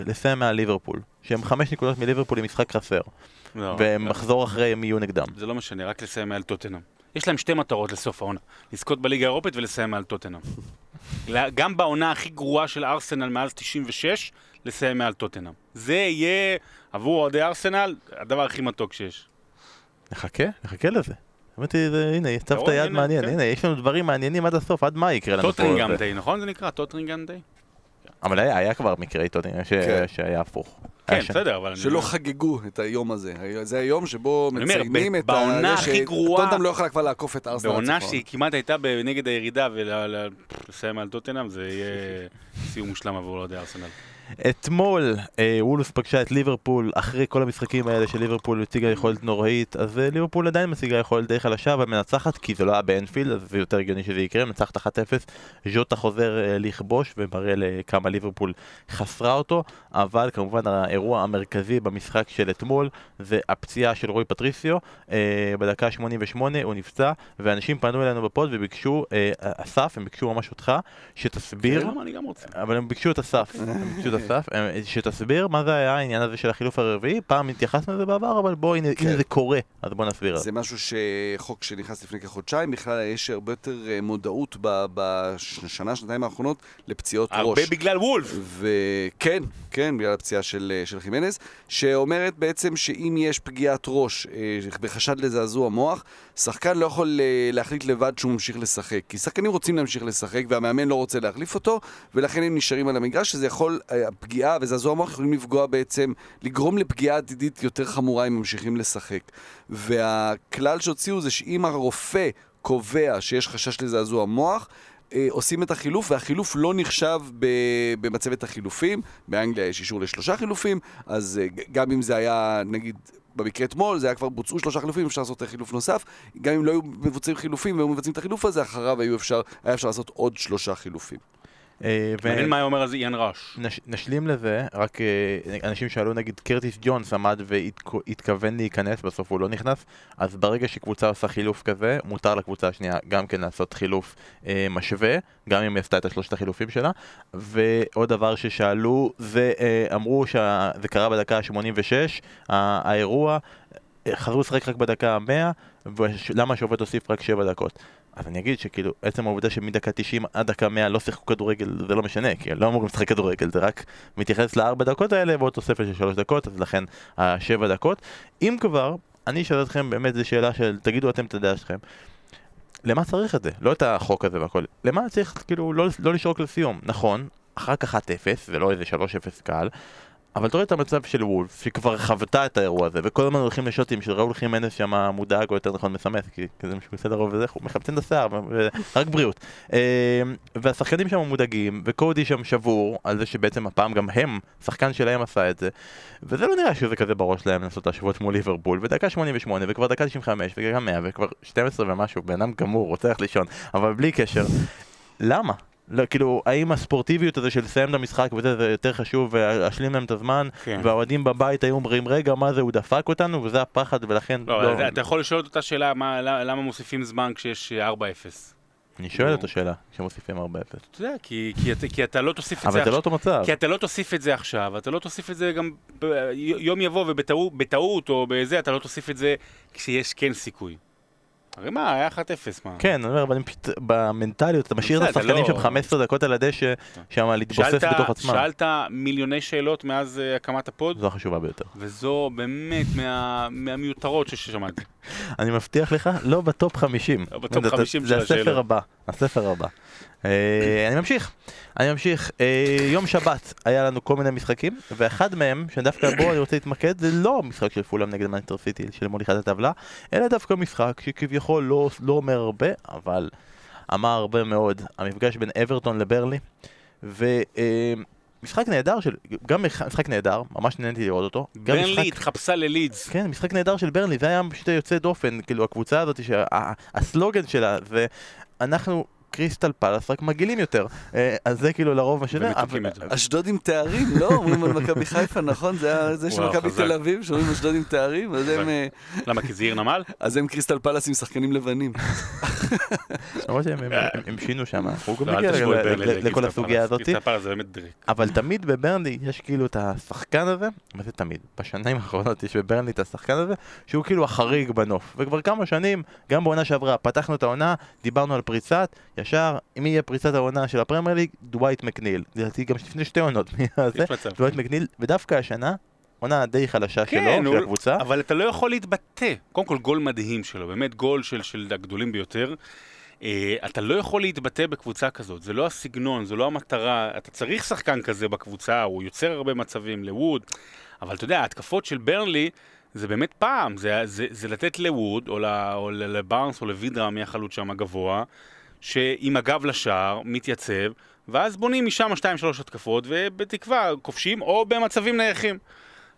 לסיים מעל ליברפול, שהם 5 נקודות מליברפול עם משחק חסר, לא, ומחזור אחרי הם יהיו נגדם. זה לא משנה, רק לסיים מעל טוטנאם. יש להם שתי מטרות לסוף העונה, לזכות בליגה האירופית ולסיים מעל טוטנאם. גם בעונה הכי גרועה של ארסנל מאז 96, לסיים מעל טוטנאם. זה יהיה, עבור אוהדי ארסנל, הדבר הכי מתוק שיש. נחכה, נחכה לזה. האמת היא, הנה, הצבת ירון, יד מעניין, כן. הנה, יש לנו דברים מעניינים עד הסוף, עד מה יקרה לנו פה. טוטנגאם זה. דיי, נכון זה נקרא? טוטנגאם דיי? אבל היה היה כבר מקרה טוטנגאם ש- כן. שהיה הפוך. כן. בסדר, אבל... אני שלא חגגו את היום הזה. זה היום שבו מציינים את בעונה זה הכי גרועה- טוטנאם לא יכולה כבר לעקוף את ארסנל. בעונה. שהיא כמעט הייתה נגד הירידה ולסיים על טוטנאם, זה יהיה סיום מושלם עבור אוהדי ארסנל. אתמול אה, וולף פגשה את ליברפול, אחרי כל המשחקים האלה של ליברפול הציגה יכולת נוראית, אז אה, ליברפול עדיין משיגה יכולת די חלשה, אבל מנצחת, כי זה לא היה באנפילד, אז זה יותר הגיוני שזה יקרה, מנצחת 1-0, ז'וטה חוזר אה, לכבוש ומראה לכמה ליברפול חסרה אותו, אבל כמובן האירוע המרכזי במשחק של אתמול זה הפציעה של רוי פטריסיו, אה, בדקה 88 הוא נפצע, ואנשים פנו אלינו בפוד וביקשו, אה, אסף, הם ביקשו ממש אותך, שתסביר? אבל הם ביקשו את אסף, את אסף, הם- שתסביר מה זה היה העניין הזה של החילוף הרביעי, פעם התייחסנו לזה בעבר, אבל בוא, הנה, כן. הנה זה קורה, אז בוא נסביר. זה. משהו שחוק שנכנס לפני כחודשיים, בכלל יש הרבה יותר אה, מודעות בשנה, שנתיים האחרונות לפציעות ראש. הרבה בגלל וולף. וכן, כן, בגלל הפציעה של, אה, של חימנז, שאומרת בעצם שאם יש פגיעת ראש אה, בחשד לזעזוע מוח, שחקן לא יכול אה, להחליט לבד שהוא ממשיך לשחק. כי שחקנים רוצים להמשיך לשחק והמאמן לא רוצה להחליף אותו, ולכן הם נשארים על המגרש, שזה יכול, הפגיעה וזעזוע מוח יכולים לפגוע בעצם, לגרום לפגיעה עתידית יותר חמורה אם ממשיכים לשחק. והכלל שהוציאו זה שאם הרופא קובע שיש חשש לזעזוע מוח, עושים את החילוף, והחילוף לא נחשב ב- במצבת החילופים. באנגליה יש אישור לשלושה חילופים, אז אה, גם אם זה היה, נגיד, במקרה אתמול, זה היה כבר בוצעו שלושה חילופים, אפשר לעשות חילוף נוסף. גם אם לא היו מבוצעים חילופים והיו מבצעים את החילוף הזה, אחריו אפשר, היה אפשר לעשות עוד שלושה חילופים. אה, מעניין מה היה אומר על זה איאן ראש. נש, נשלים לזה, רק אה, אנשים שאלו נגיד קרטיס ג'ונס עמד והתכוון להיכנס, בסוף הוא לא נכנס, אז ברגע שקבוצה עושה חילוף כזה, מותר לקבוצה השנייה גם כן לעשות חילוף אה, משווה, גם אם היא עשתה את השלושת החילופים שלה. ועוד דבר ששאלו, זה אה, אמרו שזה קרה בדקה ה-86, האירוע, חזרו לשחק רק בדקה ה-100, ולמה השופט הוסיף רק 7 דקות. אז אני אגיד שכאילו, עצם העובדה שמדקה 90 עד דקה 100 לא שיחקו כדורגל, זה לא משנה, כי לא אמורים לשחק כדורגל, זה רק מתייחס לארבע דקות האלה ועוד תוספת של שלוש דקות, אז לכן השבע דקות. אם כבר, אני אשאל אתכם, באמת זו שאלה של, תגידו אתם את הדעה שלכם. למה צריך את זה? לא את החוק הזה והכל. למה צריך כאילו לא, לא לשרוק לסיום? נכון, אחר כך 1-0 ולא איזה 3-0 קל, אבל אתה רואה את המצב של וולף, שכבר חוותה את האירוע הזה, וכל הזמן הולכים לשוטים של ראול חימנס שם מודאג, או יותר נכון מסמס, כי כזה משהו בסדר רוב וזה, מחפצן את השיער, רק בריאות. אה, והשחקנים שם מודאגים, וקודי שם שבור, על זה שבעצם הפעם גם הם, שחקן שלהם עשה את זה, וזה לא נראה שזה כזה בראש להם לעשות את השבועות מול ליברפול, ודקה 88, וכבר דקה 95, ודקה 100, וכבר 12 ומשהו, בן אדם גמור, רוצה ללכת לישון, אבל בלי קשר, למה? לא, כאילו, האם הספורטיביות הזה של לסיים את המשחק וזה זה יותר חשוב ולהשלים להם את הזמן כן. והאוהדים בבית היו אומרים רגע מה זה הוא דפק אותנו וזה הפחד ולכן לא, לא, אתה יכול לשאול את אותה שאלה, מה- למה מוסיפים זמן כשיש 4-0? אני שואל את השאלה כשמוסיפים 4-0 אתה יודע, כי, כי, אתה, כי אתה לא תוסיף את זה אבל זה לא עכשיו. אותו מצב כי אתה לא תוסיף את זה עכשיו, אתה לא תוסיף את זה גם יום יבוא ובטעות בטעות או בזה, אתה לא תוסיף את זה כשיש כן סיכוי. הרי מה, היה 1-0, מה? כן, אני אומר, אבל במנטליות, אתה משאיר את השחקנים לא- שם 15 דקות על הדשא, שם להתבוסס בתוך עצמם. שאלת מיליוני שאלות מאז אה, הקמת הפוד, זו החשובה ביותר. וזו באמת מה- מהמיותרות ששמעתי. [laughs] אני מבטיח לך, לא בטופ 50. לא בטופ זה- 50 זה של הספר השאלות. הבא, הספר הבא. אה, אני ממשיך, אני ממשיך. אה, יום שבת היה לנו כל מיני משחקים, ואחד מהם, שדווקא בו אני רוצה להתמקד, זה לא המשחק של פולאם נגד מנצ'סטר סיטי של מוליכת הטבלה, אלא דווקא משחק שכביכול לא, לא אומר הרבה, אבל אמר הרבה מאוד, המפגש בין אברטון לברלי, ומשחק נהדר של, גם משחק נהדר, ממש נהניתי לראות אותו. משחק- ברנלי התחפשה ללידס. כן, משחק נהדר של ברנלי, זה היה פשוט יוצא דופן, כאילו הקבוצה הזאת, שהסלוגן שלה זה אנחנו קריסטל פלאס, רק מגעילים יותר. אה, אז זה כאילו לרוב מה שזה. אשדוד עם תארים, לא? אומרים על מכבי חיפה, נכון? זה של מכבי. תל אביב, שאומרים אשדוד עם תארים, אז הם. אה, למה, כי זה עיר נמל? אז הם קריסטל פלאס עם שחקנים לבנים. [laughs] למרות שהם הם- הם- הם שינו שם, אנחנו גם לא, ברנלי ל- לקריסטל לכל הסוגיה. הזאת. קריסטל פלאס זה באמת דריק. אבל תמיד בברנלי יש כאילו את השחקן הזה, מה זה תמיד? בשנים האחרונות יש בברנלי את השחקן הזה, שהוא כאילו החריג בנוף. וכבר כמה שנים, גם בעונה שעברה, פתחנו את העונה, דיברנו על פריצת, ישר, אם יהיה פריצת העונה של הפרמייר ליג, דווייט מקניל. לדעתי גם לפני שתי עונות. [laughs] דווייט מקניל, ודווקא השנה, עונה די חלשה כן, שלו, הוא- של הקבוצה. אבל אתה לא יכול להתבטא. קודם כל, גול מדהים שלו, באמת גול של, של הגדולים ביותר. אה, אתה לא יכול להתבטא בקבוצה כזאת, זה לא הסגנון, זה לא המטרה. אתה צריך שחקן כזה בקבוצה, הוא יוצר הרבה מצבים לווד, אבל אתה יודע, ההתקפות של ברנלי, זה באמת פעם, זה, זה, זה לתת לווד, או, ל, או ל- לבארנס, או לוידרה, מי החלוץ שם הגבוה, שעם הגב לשער, מתייצב, ואז בונים משם 2-3 התקפות, ובתקווה כובשים, או במצבים נייחים.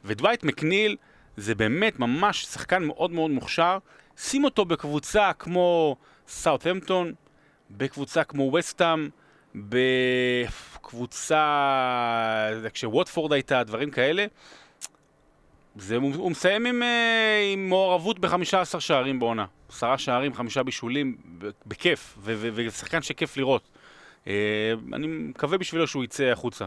ודווייט מקניל זה באמת ממש שחקן מאוד מאוד מוכשר. שים אותו בקבוצה כמו סאוטהמפטון, בקבוצה כמו וסטאם, בקבוצה, כשווטפורד הייתה, דברים כאלה. זה, הוא, מסיים עם, אה, עם מעורבות ב-15 שערים בעונה. עשרה שערים, חמישה בישולים, בכיף, ו- ו- ושחקן שכיף לראות. אה, אני מקווה בשבילו שהוא יצא החוצה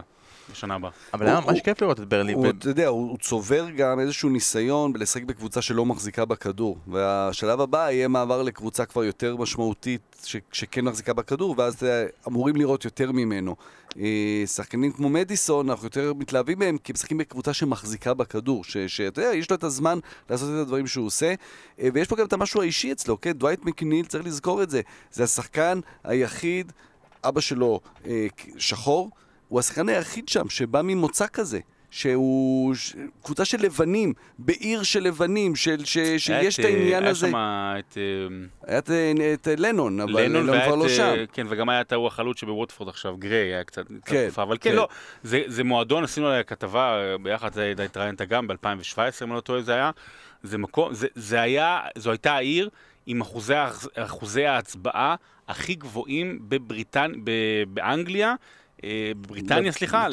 בשנה הבאה. אבל היה ממש כיף לראות את ברנלי. הוא, ו- אתה יודע, הוא, הוא צובר גם איזשהו ניסיון בלשחק בקבוצה שלא מחזיקה בכדור. והשלב הבא יהיה מעבר לקבוצה כבר יותר משמעותית, ש, שכן מחזיקה בכדור, ואז אה, אמורים לראות יותר ממנו. אה, שחקנים כמו מדיסון, אנחנו יותר מתלהבים מהם, כי הם משחקים בקבוצה שמחזיקה בכדור. ש- שאתה יודע, יש לו את הזמן לעשות את הדברים שהוא עושה. אה, ויש פה גם את המשהו האישי אצלו, כן? דווייט מקניל, צריך לזכור את זה. זה השחקן היחיד, אבא שלו שחור, הוא השחקן היחיד שם שבא ממוצא כזה. שהוא. קבוצה של לבנים, בעיר של לבנים, של, ש... שיש את העניין הזה. היה שם את אה, היה את, את לנון, אבל לנון כבר לא אה, שם. כן, וגם היה את ההוא החלוץ שבווטפורד עכשיו, גריי, היה קצת קצת כן, תקופה, אבל כן, כן. לא, זה זה מועדון, עשינו עליה כתבה אה, ביחד, זה התראיינת גם ב-2017, אם אני לא טועה, זה היה, זה מקום, זה- זה היה, זו הייתה העיר עם אחוזי אחוזי ההצבעה הכי גבוהים בבריטן, ב- באנגליה. בבריטניה, לט- סליחה,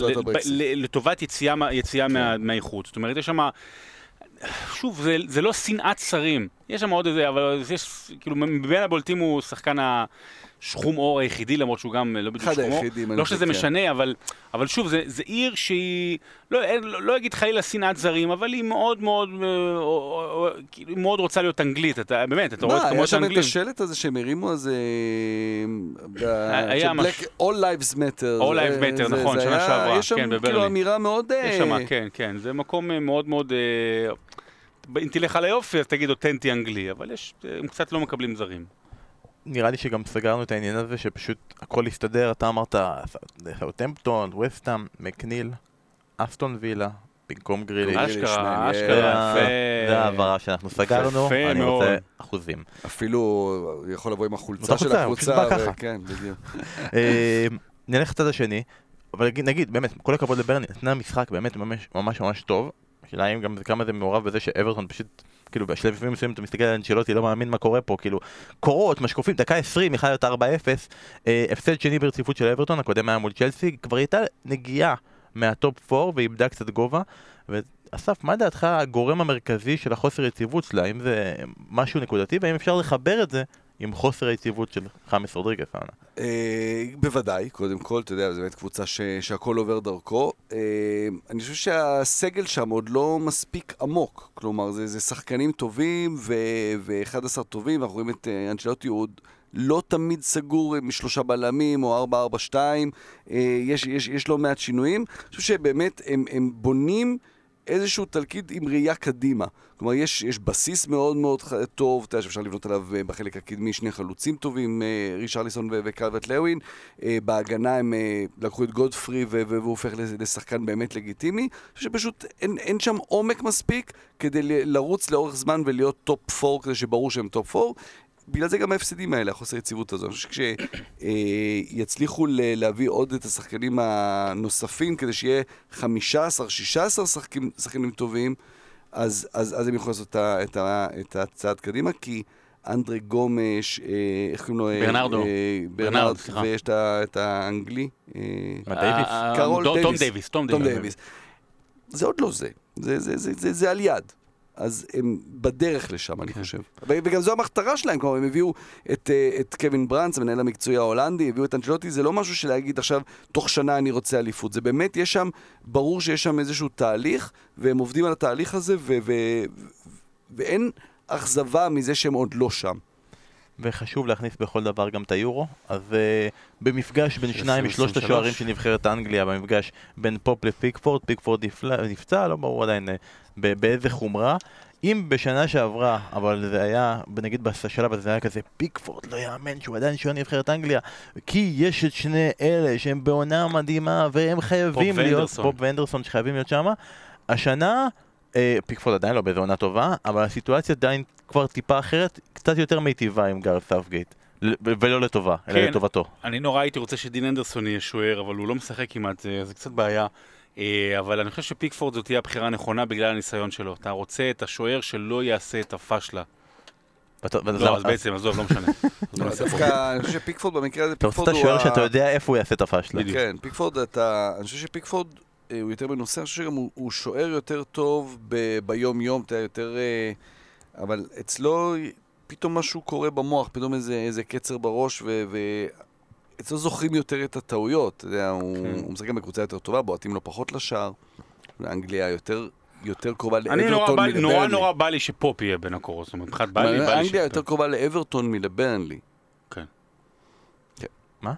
לטובת יציאה מה- מהאיחוד. זאת אומרת, יש שם שוב, זה, זה לא שנאת שרים. יש שם עוד איזה, אבל יש, כאילו, מבין הבולטים הוא שחקן השחום עור היחידי, למרות שהוא גם לא בדיוק שחום אני לא שזה כן. משנה, אבל, אבל שוב, זה, זה עיר שהיא, לא, אין, לא, לא אגיד חלילה שנאת זרים, אבל היא מאוד מאוד, אה, כאילו, מאוד רוצה להיות אנגלית, אתה, באמת, אתה רואה את מה, היה שם את. השלט הזה שהם הרימו, אז... אה, היה של משהו. All Lives Matter. All Lives Matter, נכון, שנה היה- שעברה, יש שם כן, כאילו בברלין. אמירה מאוד... יש אה, שם, כן, כן, זה מקום אה, מאוד מאוד, אה, אם תלך על היופי, אז תגיד אותנטי אנגלי, אבל יש, אה, הם קצת לא מקבלים זרים. נראה לי שגם סגרנו את העניין הזה שפשוט הכל הסתדר, אתה אמרת סאוטהמפטון, וסטאם, מקניל, אסטון וילה, במקום גרילי. אשכרה, אשכרה, יפה. זה ההעברה שאנחנו סגרנו, אני. רוצה אחוזים. אפילו יכול לבוא עם החולצה של הקבוצה. כן, בדיוק. [laughs] אה, נלך לצד השני, אבל נגיד- נגיד, באמת, כל הכבוד לברני, נתנה משחק באמת ממש ממש טוב. השאלה אם גם כמה זה מעורב בזה שאברטון פשוט, כאילו בשלבים מסוימים אתה מסתכל על אנשלוטי, לא מאמין מה קורה פה, כאילו, קורות, משקופים, דקה 20, יכול להיות 4-0, אה, הפסד שני ברציפות של אברטון, הקודם היה מול צ'לסי, כבר הייתה נגיעה מהטופ 4 ואיבדה קצת גובה. ואסף, מה דעתך הגורם המרכזי של החוסר יציבות שלה? האם זה משהו נקודתי, והאם אפשר לחבר את זה עם חוסר היציבות של חאמס רודריגס העונה? אה, בוודאי, קודם כל, אתה יודע, זו באמת קבוצה ש, שהכל עובר דרכו. אה, אני חושב שהסגל שם עוד לא מספיק עמוק. כלומר, זה, שחקנים טובים ו, ו-11 טובים, ואנחנו רואים את אה, אנשלוטי עוד לא תמיד סגור משלושה בלמים או 4-4-2, יש, יש, יש לא מעט שינויים. אני חושב שבאמת הם, הם בונים... איזשהו תלכיד עם ראייה קדימה. כלומר, יש, יש בסיס מאוד מאוד טוב, אתה יודע שאפשר לבנות עליו אה, בחלק הקדמי שני חלוצים טובים, אה, רישרליסון וקלווט לוין. אה, בהגנה הם לקחו את גודפרי והוא הופך לשחקן באמת לגיטימי. שפשוט אין, אין שם עומק מספיק כדי לרוץ לאורך זמן ולהיות טופ 4, כדי שברור שהם טופ 4. בגלל זה גם ההפסדים האלה, החוסר יציבות הזו. אני חושב שכשיצליחו להביא עוד את השחקנים הנוספים, כדי שיהיה 15-16 שחקנים, שחקנים טובים, אז, אז, אז הם יכולים לעשות את, את, את הצעד קדימה, כי אנדרי גומש, אה, איך קוראים לו? ברנרדו. אה, ברנרד, סליחה. ויש את האנגלי. אה, דייוויס? קרול דייוויס. תום דייוויס. זה עוד לא זה. זה, זה, זה, זה, זה על יד. אז הם בדרך לשם, אני כן. חושב. וגם זו המטרה שלהם, כלומר, הם הביאו את, אה, את קווין ברנץ, המנהל המקצועי ההולנדי, הביאו את אנצ'לוטי, זה לא משהו של להגיד עכשיו, תוך שנה אני רוצה אליפות. זה באמת, יש שם, ברור שיש שם איזשהו תהליך, והם עובדים על התהליך הזה, ו- ו- ואין אכזבה מזה שהם עוד לא שם. וחשוב להכניס בכל דבר גם את היורו. אז אה, במפגש בין שניים משלושת השוערים של נבחרת אנגליה, במפגש בין פופ לפיקפורד, פיקפורד נפצע, לא ברור עדיין אה, באיזה חומרה. אם בשנה שעברה, אבל זה היה, נגיד בשלב הזה זה היה כזה, פיקפורד לא יאמן שהוא עדיין שוער נבחרת אנגליה, כי יש את שני אלה שהם בעונה מדהימה והם חייבים להיות, פופ והנדרסון שחייבים להיות שם. השנה, אה, פיקפורד עדיין לא באיזו עונה טובה, אבל הסיטואציה עדיין כבר טיפה אחרת, קצת יותר מיטיבה עם גארת' סאות'גייט. ולא לטובה, אלא כן, לטובתו. אני נורא הייתי רוצה שדין אנדרסון יהיה שוער, אבל הוא לא משחק כמעט, זה קצת בעיה. אה, אבל אני חושב שפיקפורד זאת תהיה הבחירה הנכונה בגלל הניסיון שלו. אתה רוצה את השוער שלא יעשה את הפשלה. לא, אז בעצם, עזוב, לא משנה. [laughs] לא, דווקא, אני חושב שפיקפורד במקרה הזה, פיקפורד הוא... אתה רוצה את השוער שאתה יודע איפה הוא יעשה את הפשלה. כן, פיקפורד, אתה... אני חושב שפיקפורד אה, הוא יותר מנוסה, אני חושב שגם הוא שוער יותר טוב ביום-יום, אתה יותר... אה, אבל אצלו פתאום משהו קורה במוח, פתאום איזה קצר בראש, אצלו זוכרים יותר את הטעויות. אתה יודע, הוא, כן. הוא משחק בקבוצה יותר טובה, בועטים לו פחות לשער. אנגליה יותר, יותר קרובה לאברטון מלברנלי. נורא נורא בא לי שפופ יהיה בין הקורות. זאת אומרת, מבחינת בא לי, בא לי... אנגליה יותר קרובה לאברטון מלברנלי. כן. כן. מה?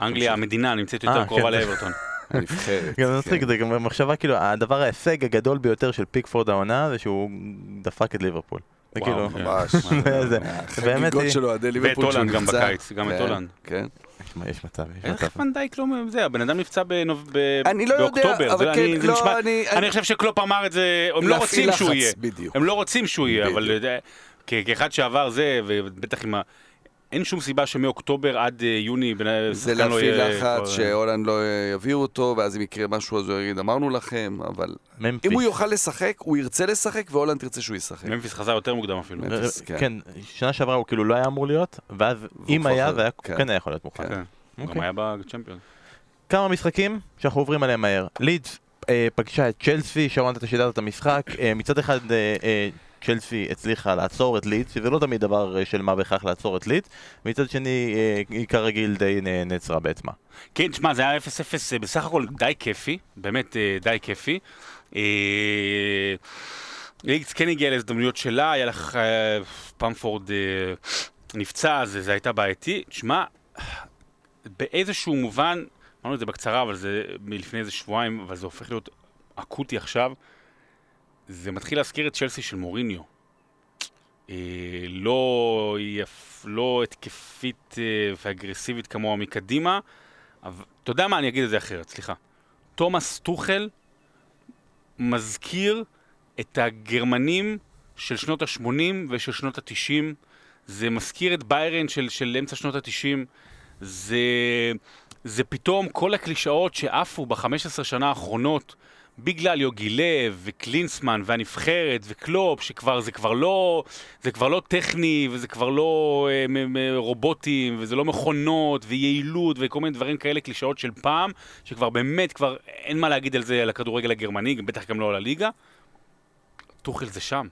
אנגליה, המדינה נמצאת יותר אה, קרובה כן. לאברטון. [laughs] הנבחרת. גם מצחיק, זה גם מחשבה כאילו, הדבר ההישג הגדול ביותר של פיקפורד העונה זה שהוא דפק את ליברפול. זה כאילו... ממש. חגיגות של אוהדי ליברפול. ואת הולנד גם בקיץ, גם את כן, הולנד. כן. יש מצב, יש מצב. איך ונדייק לא... זה, הבן אדם נפצע באוקטובר. אני לא יודע, אבל כן, לא, אני... אני חושב שקלופ אמר את זה, הם לא רוצים שהוא יהיה. הם לא רוצים שהוא יהיה, אבל כאחד שעבר זה, ובטח עם ה... אין שום סיבה שמאוקטובר עד אה, יוני זה לא להפעיל לחץ שהולנד לא יביאו אותו, ואז אם יקרה משהו אז הוא יגיד אמרנו לכם, אבל... ממפיס. אם הוא יוכל לשחק, הוא ירצה לשחק, והולנד תרצה שהוא ישחק. ממפיס חזר יותר מוקדם אפילו. ממפיס, כן. כן, שנה שעברה הוא כאילו לא היה אמור להיות, ואז אם היה, זה כן. כן היה יכול להיות מוכן. כן, אוקיי. גם היה בצ'מפיון. כמה משחקים שאנחנו עוברים עליהם מהר. לידס אה, פגשה את צ'לסי, שרון אתה שידרת את המשחק. אה, מצד אחד צ'לסי הצליחה לעצור את לידס, שזה לא תמיד דבר אה, של מה בכך לעצור את לידס, מצד שני אה, היא כרגיל די נעצרה בעצמה. כן, תשמע, זה היה 0-0 אה, בסך הכל די כיפי, באמת די כיפי. לידס כן הגיעה להזדמנויות שלה, היה לך פמפורד נפצע, אז זה הייתה בעייתי. תשמע, באיזשהו מובן, אמרנו את זה בקצרה, אבל זה מלפני איזה שבועיים, אבל זה הופך להיות אקוטי עכשיו. זה מתחיל להזכיר את צ'לסי של מוריניו. אה, לא, יפ, לא התקפית אה, ואגרסיבית כמוה מקדימה, אבל אתה יודע מה, אני אגיד את זה אחרת, סליחה. תומאס טוחל מזכיר את הגרמנים של שנות ה-80 ושל שנות ה-90. זה מזכיר את ביירן של, של אמצע שנות ה-90. זה, זה פתאום כל הקלישאות שעפו ב-15 שנה האחרונות בגלל יוגי לב וקלינסמן והנבחרת וקלופ, שכבר זה כבר לא, זה כבר לא טכני וזה כבר לא אה, מ- מ- רובוטים וזה לא מכונות ויעילות וכל מיני דברים כאלה, קלישאות של פעם, שכבר באמת כבר אין מה להגיד על זה, על הכדורגל הגרמני, בטח גם לא על הליגה. טוחל זה שם.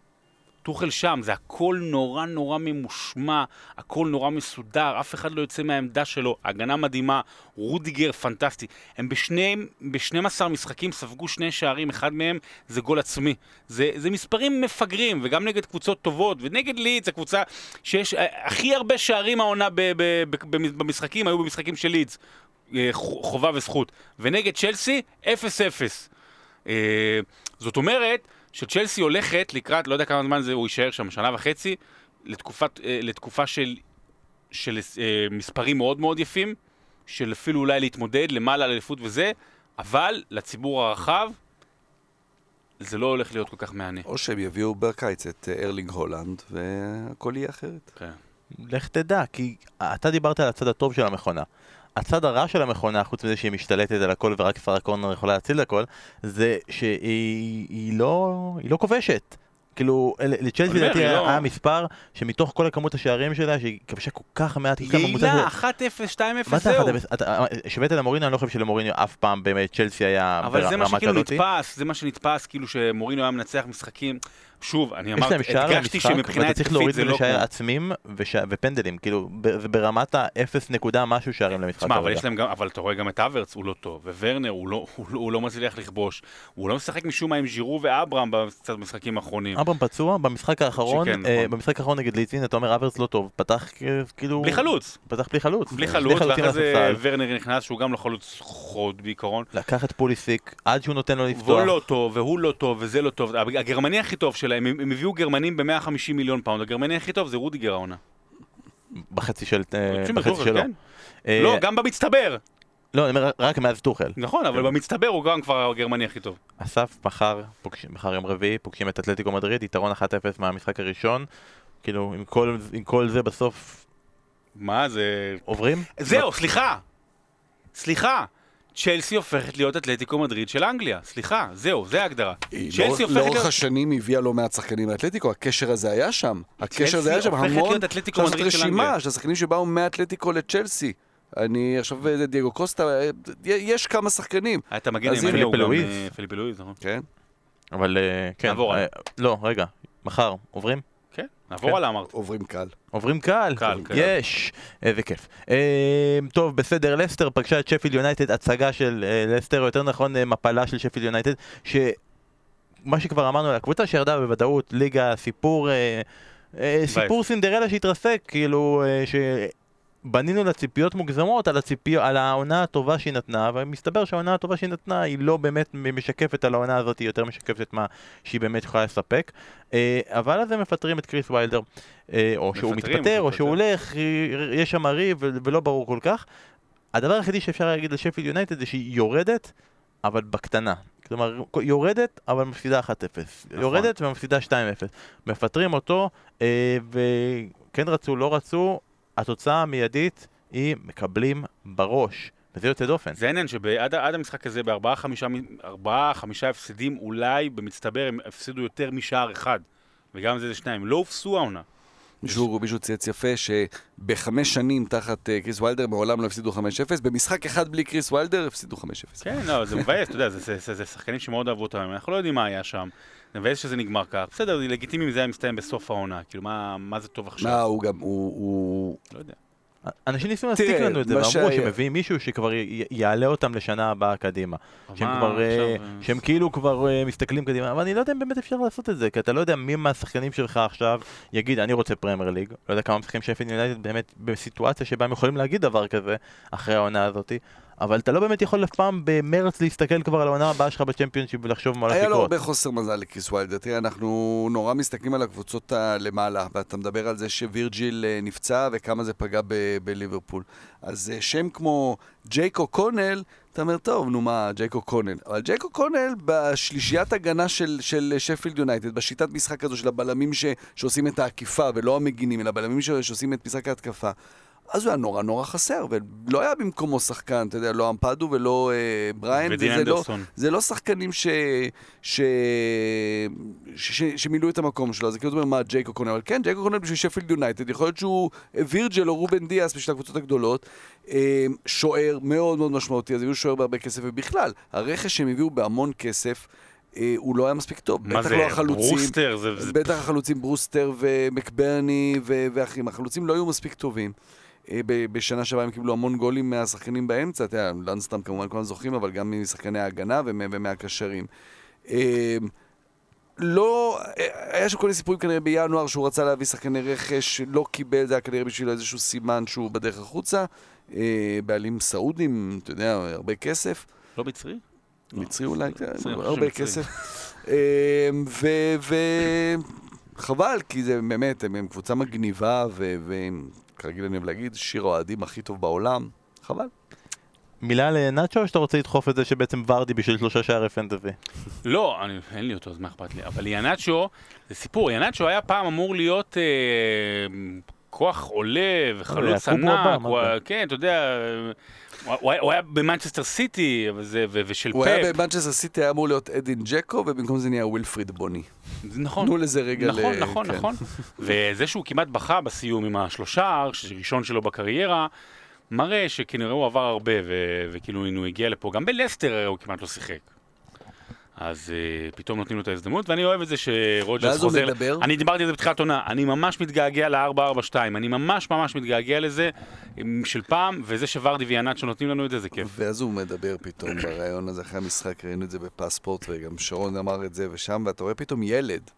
טוחל שם, זה הכל נורא נורא ממושמע, הכל נורא מסודר, אף אחד לא יוצא מהעמדה שלו, הגנה מדהימה, רודיגר פנטסטי. הם בשני, ב-12 משחקים ספגו שני שערים, אחד מהם זה גול עצמי. זה, זה מספרים מפגרים, וגם נגד קבוצות טובות, ונגד לידס, הקבוצה שיש אה, הכי הרבה שערים העונה ב- ב- ב- במשחקים, היו במשחקים של לידס. אה, חובה וזכות. ונגד צ'לסי, 0-0. אה, זאת אומרת שצ'לסי הולכת לקראת, לא יודע כמה זמן זה, הוא יישאר שם, שנה וחצי, לתקופת, אה, לתקופה של, של אה, מספרים מאוד מאוד יפים, של אפילו אולי להתמודד למעלה על אליפות וזה, אבל לציבור הרחב זה לא הולך להיות כל כך מהנה. או שהם יביאו בקיץ את אה, ארלינג הולנד, והכל יהיה אחרת. כן. לך תדע, כי אתה דיברת על הצד הטוב של המכונה. הצד הרע של המכונה, חוץ מזה שהיא משתלטת על הכל ורק שרה קורנר יכולה להציל הכל, זה שהיא היא לא, היא לא כובשת. כאילו, לצ'לסי לדעתי היה לא- מספר שמתוך כל הכמות השערים שלה, שהיא כבשה כל כך מעט, יעילה, של- 1-0, 2-0, מה זה זהו. 1-0? אתה- השווית למוריניו, אני לא חושב שלמוריניו אף פעם באמת צ'לסי היה אבל זה מה ברמה שכאילו. נתפס, זה מה שנתפס, כאילו שמורינו היה מנצח משחקים. שוב, אני אמרתי, הדגשתי שמבחינה ואתה צריך התקפית להוריד זה לא ולשער כמו... עצמים וש- ופנדלים, כאילו, ברמת ה-0 נקודה משהו שערים למשחק תשמע, אבל גם, אבל אתה רואה גם את אברץ, הוא לא טוב, וורנר, הוא לא, הוא, לא, הוא לא מצליח לכבוש, הוא לא משחק משום מה עם ז'ירו ואברהם במשחקים האחרונים. אברהם פצוע, במשחק האחרון, שכן, אה, נכון. במשחק האחרון נגד ליצין, אתה אומר אברץ לא טוב, פתח כאילו... בלי חלוץ, פתח בלי חלוץ. בלי חלוץ, ואחרי זה. ורנר נכנס, שהוא גם לא חלוץ חוד בעיקרון. לקח את פוליסיק עד שהוא נותן לו והוא לפתוח. לא טוב, והוא לא טוב, וזה לא טוב. הגרמני הכי טוב שלהם, הם הם הביאו גרמנים ב-150 מיליון פאונד, הגרמני הכי טוב זה רודיגר העונה. בחצי של... אה, בחצי שלו. כן. אה, לא, גם במצטבר. לא, אני אומר רק מאז טוכל. נכון, אבל במצטבר הוא גם כבר הגרמני הכי טוב. אסף, מחר, מחר יום רביעי, פוגשים את אתלטיקו מדריד, יתרון 1-0 מהמשחק הראשון. כאילו, עם כל- עם כל זה בסוף מה זה... עוברים? זהו, סליחה. סליחה. צ'לסי הופכת להיות אתלטיקו מדריד של אנגליה. סליחה, זהו, זה ההגדרה. צ'לסי לא- הופכת לאורך להיות... השנים הביאה לא מעט שחקנים לאתלטיקו, הקשר הזה היה שם. הקשר הזה היה שם הופכת המון. להיות אתלטיקו אפשר לעשות מדריד של אנגליה. רשימה של השחקנים שבאו מאתלטיקו לצ'לסי. אני עכשיו, אה, דייגו קוסטה, אה, יש כמה שחקנים. היה את המגן אז עם הנה, הוא גם, פלואיז. אה, נכון? כן? אבל אה, כן. נעבור אה. לא, רגע, מחר, עוברים? נעבור כן. הלאה אמרת. עוברים קל. עוברים קל, קל, קל. יש, איזה כיף. אה, טוב, בסדר, לסטר פגשה את שפיל יונייטד, הצגה של אה, לסטר, או יותר נכון אה, מפלה של שפיל יונייטד, שמה שכבר אמרנו על הקבוצה שירדה בוודאות, ליגה, סיפור, אה, אה, סיפור סינדרלה שהתרסק, כאילו, שבנינו לה ציפיות מוגזמות על, הציפיות, על העונה הטובה שהיא נתנה, ומסתבר שהעונה הטובה שהיא נתנה היא לא באמת משקפת על העונה הזאת, היא יותר משקפת את מה שהיא באמת יכולה לספק. אה, אבל אז הם מפטרים את קריס ויילדר, אה, או שהוא מתפטר, או שהוא. הולך, יש שם ריב ולא ברור כל כך. הדבר היחידי שאפשר להגיד על שפיל יונייטד זה שהיא יורדת, אבל בקטנה. כלומר, יורדת, אבל מפסידה 1-0. נכון. יורדת ומפסידה 2-0. מפטרים אותו, אה, וכן רצו, לא רצו, התוצאה המיידית היא מקבלים בראש. וזה יוצא דופן. זה העניין שעד עד המשחק הזה, בארבעה חמישה, מ- ארבעה חמישה הפסדים, אולי במצטבר הם הפסידו יותר משער אחד. וגם זה זה שניים. לא הובסו העונה. מישהו, מישהו צייץ יפה שבחמש שנים תחת אה, קריס ויילדר מעולם לא הפסידו 5-0, במשחק אחד בלי קריס ויילדר הפסידו 5-0. כן, לא, זה מבאס, אתה יודע, זה- זה- זה זה שחקנים שמאוד אהבו אותם, אנחנו לא יודעים מה היה שם. מבאס שזה נגמר כך. בסדר, זה לגיטימי אם זה היה מסתיים בסוף העונה. כאילו, מה מה זה טוב מה, עכשיו? הוא גם, הוא... הוא... לא יודע. אנשים ניסו תראה, לנו את זה, מה ואמרו שהיה- שמביאים מישהו שכבר יעלה אותם לשנה הבאה קדימה. שהם מה, כבר, אה, אה, שהם כאילו כבר אה, מסתכלים קדימה, אבל אני לא יודע אם באמת אפשר לעשות את זה, כי אתה לא יודע מי מהשחקנים שלך עכשיו יגיד, אני רוצה פרמייר ליג, לא יודע כמה משחקים שפילד יונייטד באמת בסיטואציה שבה הם יכולים להגיד דבר כזה, אחרי העונה הזאתי, אבל אתה לא באמת יכול אף פעם במרץ להסתכל כבר על העונה הבאה שלך בצ'מפיונשיפ ולחשוב מה הולך היה לו לקרות. הרבה חוסר מזל לקריס ויילדר. תראה, אנחנו נורא מסתכלים על הקבוצות הלמעלה, ואתה מדבר על זה שווירג'יל אה, נפצע וכמה זה פגע ב- בליברפול. אז אה, שם כמו ג'ק אוקונל, אתה אומר, טוב, נו מה, ג'ק אוקונל. אבל ג'ק אוקונל, בשלישיית הגנה של, של שפילד יונייטד, בשיטת משחק הזו של הבלמים ש, שעושים את העקיפה, ולא המגנים, אלא הבלמים ש, שעושים את משחק ההתקפה. אז הוא היה נורא נורא חסר, ולא היה במקומו שחקן, אתה יודע, לא אמפדו ולא אה, בריין, ודין לא, הנדרסון. זה לא שחקנים ש... ש... ש... ש... שמילאו את המקום שלו, זה כאילו אומר מה ג'ק אוקונל, אבל כן, ג'ק אוקונל בשביל שפילד יונייטד, יכול להיות שהוא וירג'ל או רובן דיאס בשביל הקבוצות הגדולות, אה, שוער מאוד מאוד משמעותי, אז הביאו שוער בהרבה כסף, ובכלל, הרכש שהם הביאו בהמון כסף, אה, הוא לא היה מספיק טוב. מה בטח זה, לא החלוצים. ברוסטר? זה... זה- בטח החלוצים ברוסטר ומקברני ו- ואחרים. החלוצים לא היו מספיק טובים. אה, בשנה שעברה הם קיבלו המון גולים מהשחקנים באמצע, אתה יודע, לנסטרם כמובן כולם זוכרים, אבל גם משחקני ההגנה ומ- ומהקשרים. אה, לא, אה, היה שם כל מיני סיפורים כנראה בינואר שהוא רצה להביא שחקני רכש, לא קיבל, זה היה כנראה בשבילו איזשהו סימן שהוא בדרך החוצה. בעלים סעודים, אתה יודע, הרבה כסף. לא מצרי? מצרי אולי, כן, מצרי, אני חושב הרבה. כסף. וחבל, כי זה באמת, הם הם קבוצה מגניבה, ו- והם, כרגיל אני אוהב להגיד, שיר האוהדים הכי טוב בעולם. חבל. מילה לנאצ'ו, או שאתה רוצה לדחוף את זה שבעצם ורדי בשביל שלושה שערי פנטזי? [laughs] לא, אני, אין לי אותו, אז מה אכפת לי? אבל ינאצ'ו, זה סיפור, ינאצ'ו היה פעם אמור להיות אה, כוח עולה וחלוץ יעקובו ענק, כן, אתה יודע, הוא, הוא, היה- הוא היה במנצ'סטר סיטי, אבל זה, ו, ושל הוא היה פאפ, במנצ'סטר סיטי, היה אמור להיות אדין דז'קו, ובמקום זה נהיה ווילפריד בוני. נכון. תנו לזה רגע ל... נכון, נכון, כן. נכון. וזה שהוא כמעט בכה בסיום עם השלושה, ראשון שלו בקריירה, מראה שכנראה הוא עבר הרבה, ו- וכאילו הנה הוא הגיע לפה, גם בלסטר הוא כמעט לא שיחק. אז אה, פתאום נותנים לו את ההזדמנות, ואני אוהב את זה שרודג'רס ואז הוא חוזר... מדבר. אני דיברתי על זה בתחילת עונה, אני ממש מתגעגע ל-442, אני ממש ממש מתגעגע לזה של פעם, וזה שוורדי ויאנצ'ו נותנים לנו את זה, זה כיף. ואז הוא מדבר פתאום [coughs] בריאיון הזה אחרי המשחק, ראינו את זה בפספורט, וגם שרון אמר את זה ושם, ואתה רואה פתאום ילד.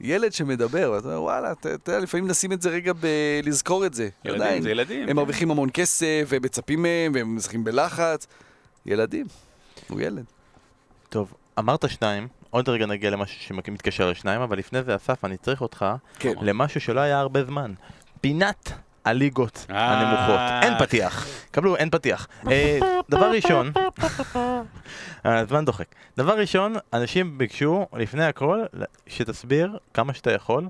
ילד שמדבר, ואתה אומר, וואלה, אתה יודע, לפעמים נשים את זה רגע ב... לזכור את זה. ילדים, עדיין. זה ילדים. הם כן. מרוויחים המון כסף, והם מצפים מהם, והם משחקים בלחץ. ילדים. הוא ילד. טוב, אמרת שניים, עוד רגע נגיע למשהו שמתקשר לשניים, אבל לפני זה, אסף, אני צריך אותך כן. למשהו שלא היה הרבה זמן. פינת הליגות אה. הנמוכות. אין פתיח. קבלו, אין פתיח. אה, דבר ראשון, הזמן דוחק. דבר ראשון, אנשים ביקשו, לפני הכל, שתסביר כמה שאתה יכול,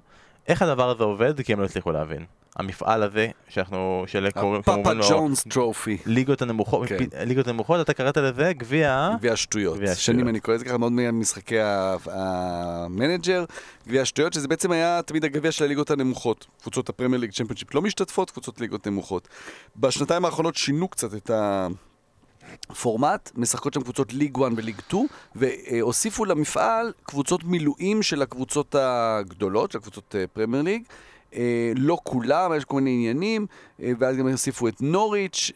איך הדבר הזה עובד, כי הם לא הצליחו להבין. המפעל הזה, שאנחנו, של קוראים הפאפה קוראים לו ג'ונס Trophy. ליגות הנמוכות, כן. ליגות הנמוכות, אתה קראת לזה גביע... גביע השטויות. גביע השטויות. שנים אני קורא לזה ככה מאוד ממשחקי ה- המנג'ר. גביע השטויות, שזה בעצם היה תמיד הגביע של הליגות הנמוכות. קבוצות הפרמייר ליג צ'מפיונשיפ לא משתתפות, קבוצות ליגות נמוכות. בשנתיים האחרונות שינו קצת את הפורמט, משחקות שם קבוצות ליג 1 וליג 2, והוסיפו למפעל קבוצות מילואים של הקבוצות הגדולות, של הקבוצות אה, פרמייר ליג. אה, לא כולם, יש כל מיני עניינים, אה, ואז גם הוסיפו את נוריץ',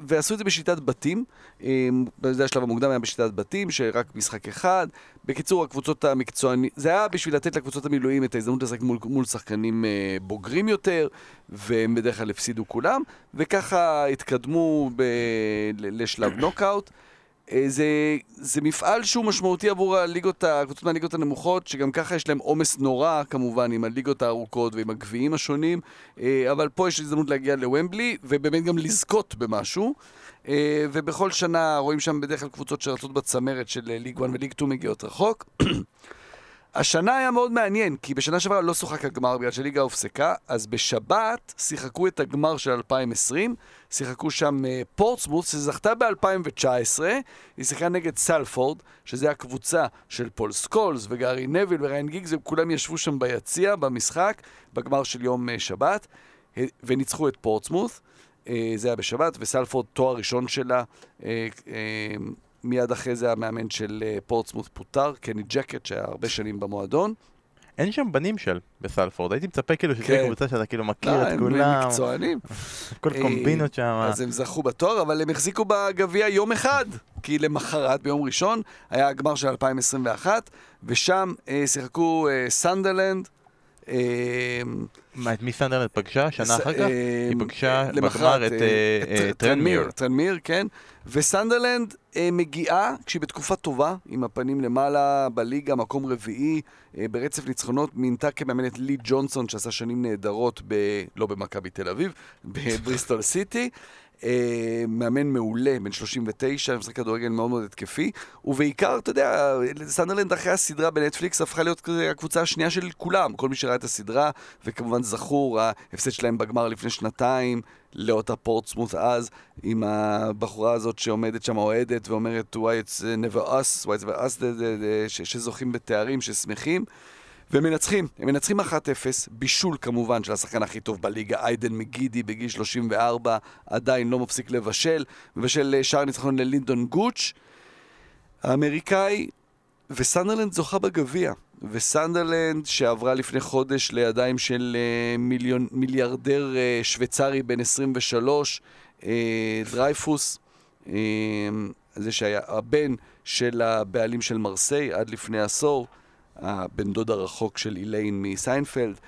ועשו את זה בשיטת בתים. אה, זה השלב המוקדם היה בשיטת בתים, שרק משחק אחד. בקיצור, הקבוצות המקצועניות, זה היה בשביל לתת לקבוצות המילואים את ההזדמנות לשחק מול, מול שחקנים אה, בוגרים יותר, והם בדרך כלל הפסידו כולם, וככה התקדמו ב, לשלב נוקאוט. אה, זה, זה מפעל שהוא משמעותי עבור הליגות, הקבוצות מהליגות הנמוכות, שגם ככה יש להם עומס נורא כמובן עם הליגות הארוכות ועם הגביעים השונים, אה, אבל פה יש הזדמנות להגיע לוומבלי, ובאמת גם לזכות במשהו. אה, ובכל שנה רואים שם בדרך כלל קבוצות שרצות בצמרת של ליג 1 וליג 2 מגיעות רחוק. השנה היה מאוד מעניין, כי בשנה שעברה לא שוחק הגמר בגלל שהליגה הופסקה, אז בשבת שיחקו את הגמר של 2020, שיחקו שם אה, פורטסמוט, שזכתה ב-2019, היא שיחקה נגד סלפורד, שזה הקבוצה של פול סקולס וגארי נוויל וריין גיגס, וכולם ישבו שם ביציע במשחק, בגמר של יום אה, שבת, אה, וניצחו את פורטסמוט. אה, זה היה בשבת, וסלפורד, תואר ראשון שלה, אה, אה, מיד אחרי זה המאמן של אה, פורטסמוט פוטר, קני ג'קט, שהיה הרבה שנים במועדון. אין שם בנים של בסלפורד, הייתי מצפה כאילו שתהיה כן. קבוצה שאתה כאילו מכיר לא, את הם כולם, מקצוענים. כל אה, קומבינות שם. אז הם זכו בתואר, אבל הם החזיקו בגביע יום אחד, כי למחרת, ביום ראשון, היה הגמר של 2021, ושם אה, שיחקו אה, סנדרלנד. אה, מה, את מי סנדרלנד פגשה? שנה אחר כך? אה, היא פגשה בגמר את אה, אה, טרנמיר, טרנמיר. כן. וסנדרלנד אה, מגיעה כשהיא בתקופה טובה, עם הפנים למעלה בליגה, מקום רביעי, ברצף ניצחונות, מינתה כמאמן את לי ג'ונסון, שעשה שנים נהדרות. לא במכבי תל אביב, בבריסטול סיטי. אה, מאמן מעולה, בן 39, משחק כדורגל מאוד מאוד התקפי, ובעיקר, אתה יודע, סנדרלנד אחרי הסדרה בנטפליקס הפכה להיות הקבוצה השנייה של כולם, כל מי שראה את הסדרה, וכמובן זכור, ההפסד שלהם בגמר לפני שנתיים, לאותה פורטסמוט אז, עם הבחורה הזאת שעומדת שם אוהדת ואומרת, why it's never us, why it's never us, שזוכים בתארים, ששמחים. והם מנצחים, הם מנצחים 1-0, בישול כמובן של השחקן הכי טוב בליגה, איידן מגידי בגיל 34, עדיין לא מפסיק לבשל, מבשל אה, שער ניצחון ללינדון גוץ'. האמריקאי וסנדרלנד זוכה בגביע. וסנדרלנד שעברה לפני חודש לידיים של אה, מיליון, מיליארדר אה, שוויצרי בן 23, אה, דרייפוס, זה שהיה הבן של הבעלים של מרסיי עד לפני עשור, הבן דוד הרחוק של איליין מסיינפלד.